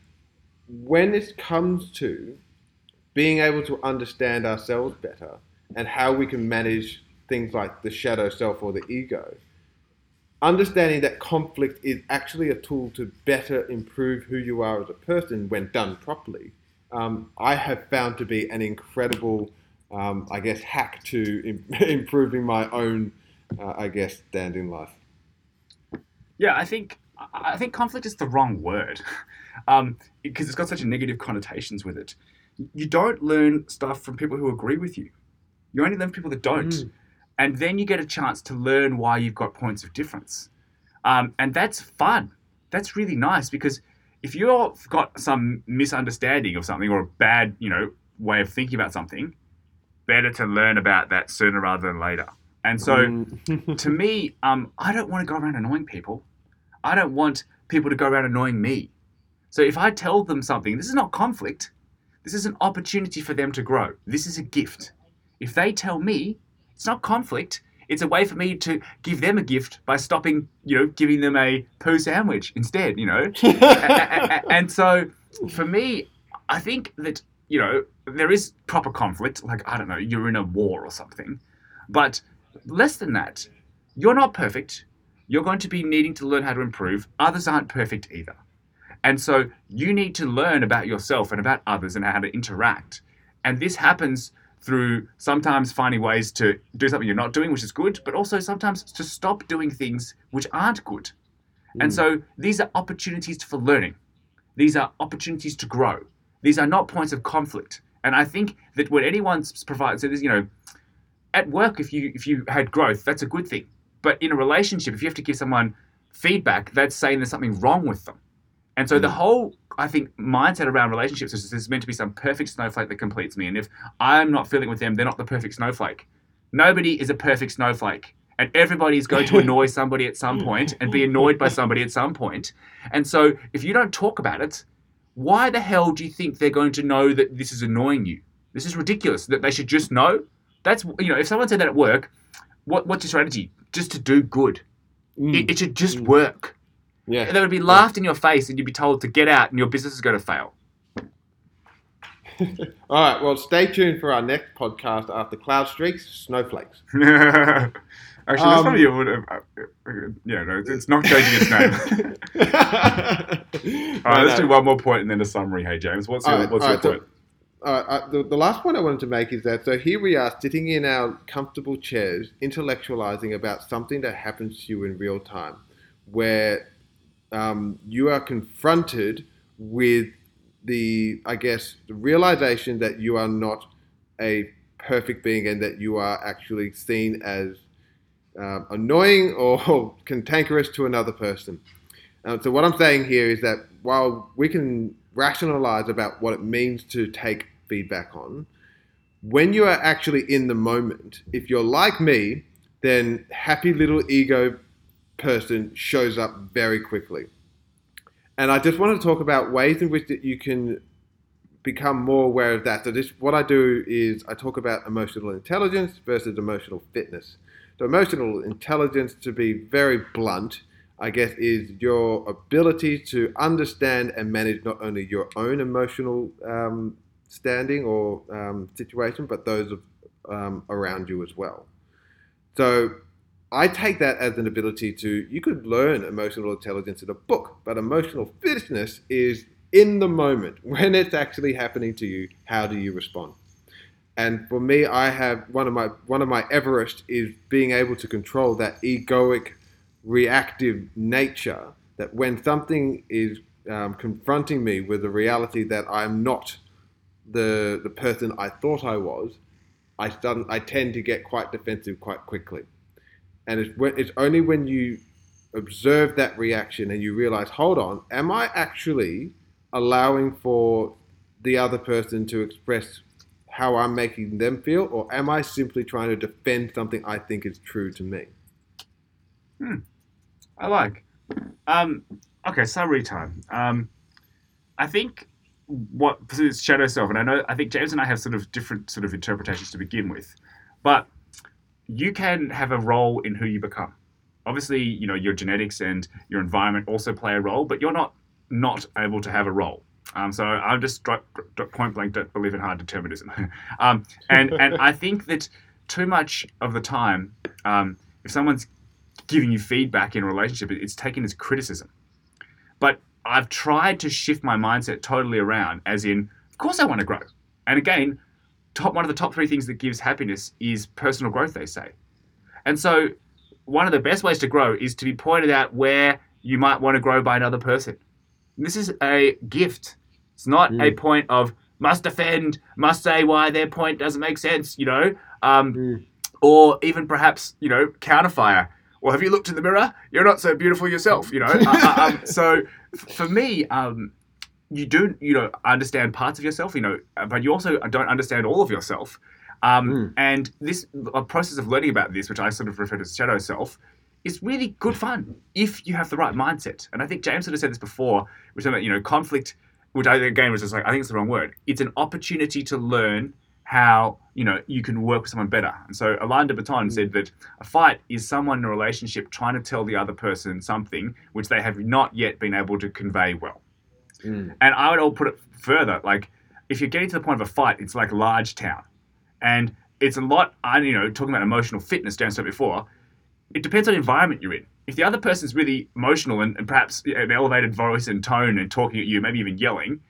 when it comes to being able to understand ourselves better and how we can manage things like the shadow self or the ego, understanding that conflict is actually a tool to better improve who you are as a person when done properly, um, I have found to be an incredible, um, I guess, hack to Im- improving my own, uh, I guess, stand in life. Yeah, I think I think conflict is the wrong word um, because it's got such a negative connotations with it. You don't learn stuff from people who agree with you. You only learn from people that don't. Mm and then you get a chance to learn why you've got points of difference. Um, and that's fun. That's really nice because if you've got some misunderstanding of something or a bad, you know, way of thinking about something, better to learn about that sooner rather than later. And so, mm. to me, um, I don't want to go around annoying people. I don't want people to go around annoying me. So if I tell them something, this is not conflict. This is an opportunity for them to grow. This is a gift. If they tell me it's not conflict. It's a way for me to give them a gift by stopping, you know, giving them a poo sandwich instead, you know. and so, for me, I think that you know there is proper conflict. Like I don't know, you're in a war or something, but less than that, you're not perfect. You're going to be needing to learn how to improve. Others aren't perfect either. And so you need to learn about yourself and about others and how to interact. And this happens through sometimes finding ways to do something you're not doing, which is good, but also sometimes to stop doing things which aren't good. Mm. And so these are opportunities for learning. These are opportunities to grow. These are not points of conflict. And I think that when anyone provides, so there's, you know, at work, if you if you had growth, that's a good thing. But in a relationship, if you have to give someone feedback, that's saying there's something wrong with them. And so the mm. whole, I think, mindset around relationships is there's meant to be some perfect snowflake that completes me. And if I'm not feeling with them, they're not the perfect snowflake. Nobody is a perfect snowflake. And everybody's going to annoy somebody at some point and be annoyed by somebody at some point. And so if you don't talk about it, why the hell do you think they're going to know that this is annoying you? This is ridiculous. That they should just know. That's you know, if someone said that at work, what what's your strategy? Just to do good. Mm. It, it, should just mm. work. Yeah. And they would be laughed in your face and you'd be told to get out and your business is going to fail. All right. Well, stay tuned for our next podcast after Cloud Streaks, Snowflakes. Actually, that's um, probably a, uh, uh, yeah, no, it's not changing its name. all right, let's do one more point and then a summary. Hey, James, what's your, right, what's your right, point? So, uh, the, the last point I wanted to make is that so here we are sitting in our comfortable chairs, intellectualizing about something that happens to you in real time, where um, you are confronted with the, I guess, the realization that you are not a perfect being and that you are actually seen as uh, annoying or cantankerous to another person. Uh, so, what I'm saying here is that while we can rationalize about what it means to take feedback on, when you are actually in the moment, if you're like me, then happy little ego person shows up very quickly. And I just want to talk about ways in which that you can become more aware of that. So this, what I do is I talk about emotional intelligence versus emotional fitness. So emotional intelligence, to be very blunt, I guess, is your ability to understand and manage not only your own emotional um, standing or um, situation, but those of, um, around you as well. So I take that as an ability to, you could learn emotional intelligence in a book, but emotional fitness is in the moment when it's actually happening to you. How do you respond? And for me, I have one of my one of my Everest is being able to control that egoic, reactive nature. That when something is um, confronting me with the reality that I'm not the the person I thought I was, I start, I tend to get quite defensive quite quickly. And it's when, it's only when you observe that reaction and you realize, hold on, am I actually allowing for the other person to express how I'm making them feel, or am I simply trying to defend something I think is true to me? Hmm. I like. Um, okay, summary time. Um, I think what shadow self, and I know I think James and I have sort of different sort of interpretations to begin with, but you can have a role in who you become. Obviously, you know your genetics and your environment also play a role, but you're not not able to have a role. Um, so I'm just point blank don't believe in hard determinism, um, and and I think that too much of the time, um, if someone's giving you feedback in a relationship, it's taken as criticism. But I've tried to shift my mindset totally around, as in, of course I want to grow. And again, top one of the top three things that gives happiness is personal growth, they say. And so one of the best ways to grow is to be pointed out where you might want to grow by another person. This is a gift. It's not mm. a point of must defend, must say why their point doesn't make sense, you know, um, mm. or even perhaps, you know, counterfire. Well, have you looked in the mirror? You're not so beautiful yourself, you know. uh, uh um, so for me, um, you do, you know, understand parts of yourself, you know, but you also don't understand all of yourself. Um, mm. And this a process of learning about this, which I sort of refer to as shadow self, is really good fun if you have the right mindset. And I think James sort of said this before, which about you know conflict, which I again was just like I think it's the wrong word. It's an opportunity to learn how you know you can work with someone better. And so Alain de Botton mm. said that a fight is someone in a relationship trying to tell the other person something which they have not yet been able to convey well. Mm. And I would all put it further, like if you're getting to the point of a fight, it's like large town, and it's a lot. I you know talking about emotional fitness, Dan said before. It depends on the environment you're in. If the other person's really emotional and, and perhaps an elevated voice and tone and talking at you, maybe even yelling,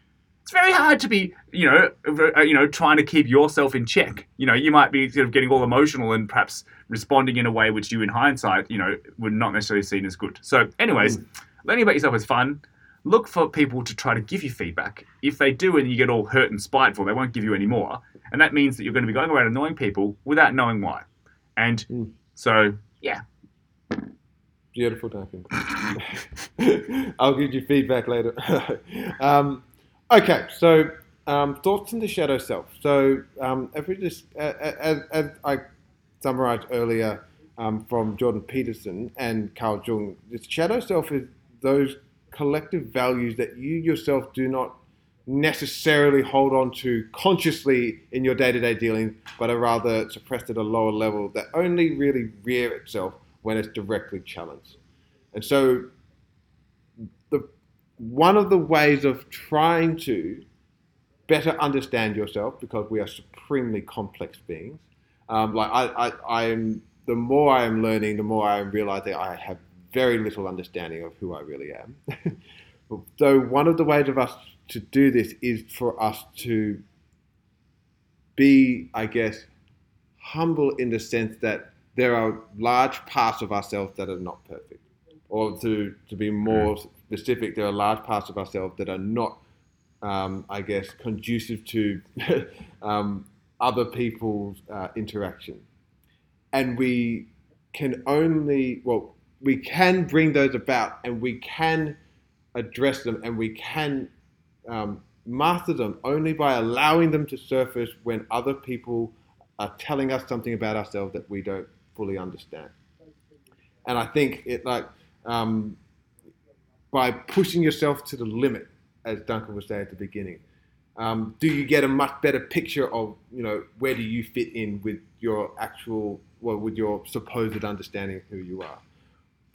it's very hard to be, you know, uh, you know, trying to keep yourself in check. You know, you might be sort of getting all emotional and perhaps responding in a way which you, in hindsight, you know, would not necessarily seen as good. So, anyways, mm. learning about yourself is fun. Look for people to try to give you feedback. If they do and you get all hurt and spiteful, they won't give you any more. And that means that you're going to be going around annoying people without knowing why. And mm. so, yeah. Beautiful, Duncan. I'll give you feedback later. um, Okay, so um, thoughts in the shadow self. So, um, if we just, uh, as, as, I summarized earlier um, from Jordan Peterson and Carl Jung, the shadow self is those collective values that you yourself do not necessarily hold on to consciously in your day to day dealings, but are rather suppressed at a lower level that only really rear itself when it's directly challenged. And so, the, one of the ways of trying to better understand yourself because we are supremely complex beings. Um, like I, I, I am, the more I am learning, the more I am realizing I have very little understanding of who I really am. so one of the ways of us to do this is for us to be, I guess, humble in the sense that there are large parts of ourselves that are not perfect, or to to be more specific, there are large parts of ourselves that are not, um, I guess, conducive to um, other people's uh, interaction. And we can only, well, we can bring those about and we can address them and we can um, master them only by allowing them to surface when other people are telling us something about ourselves that we don't fully understand. And I think it like um, by pushing yourself to the limit, as Duncan was saying at the beginning. Um, do you get a much better picture of you know where do you fit in with your actual well with your supposed understanding of who you are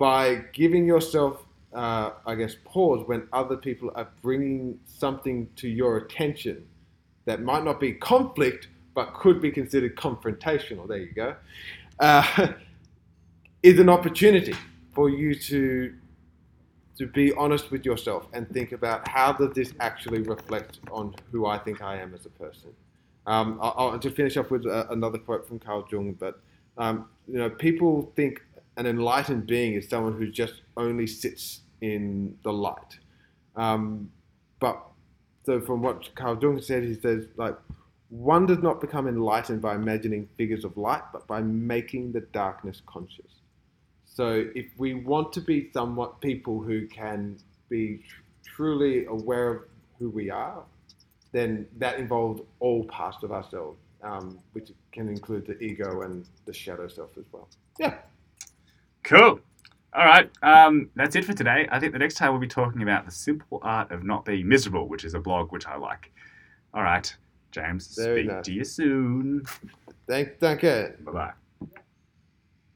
by giving yourself uh, I guess pause when other people are bringing something to your attention that might not be conflict but could be considered confrontational. There you go. Uh, is an opportunity for you to to be honest with yourself and think about how does this actually reflect on who I think I am as a person. Um, I'll, I'll just finish up with uh, another quote from Carl Jung, but um, you know, people think an enlightened being is someone who just only sits in the light. Um, but so from what Carl Jung said, he says like one does not become enlightened by imagining figures of light, but by making the darkness conscious. So if we want to be somewhat people who can be truly aware of who we are, then that involves all parts of ourselves, um, which can include the ego and the shadow self as well. Yeah. Cool. All right. Um, that's it for today. I think the next time we'll be talking about the simple art of not being miserable, which is a blog which I like. All right. James, Very speak nice. to you soon. Thank, thank you. Bye bye.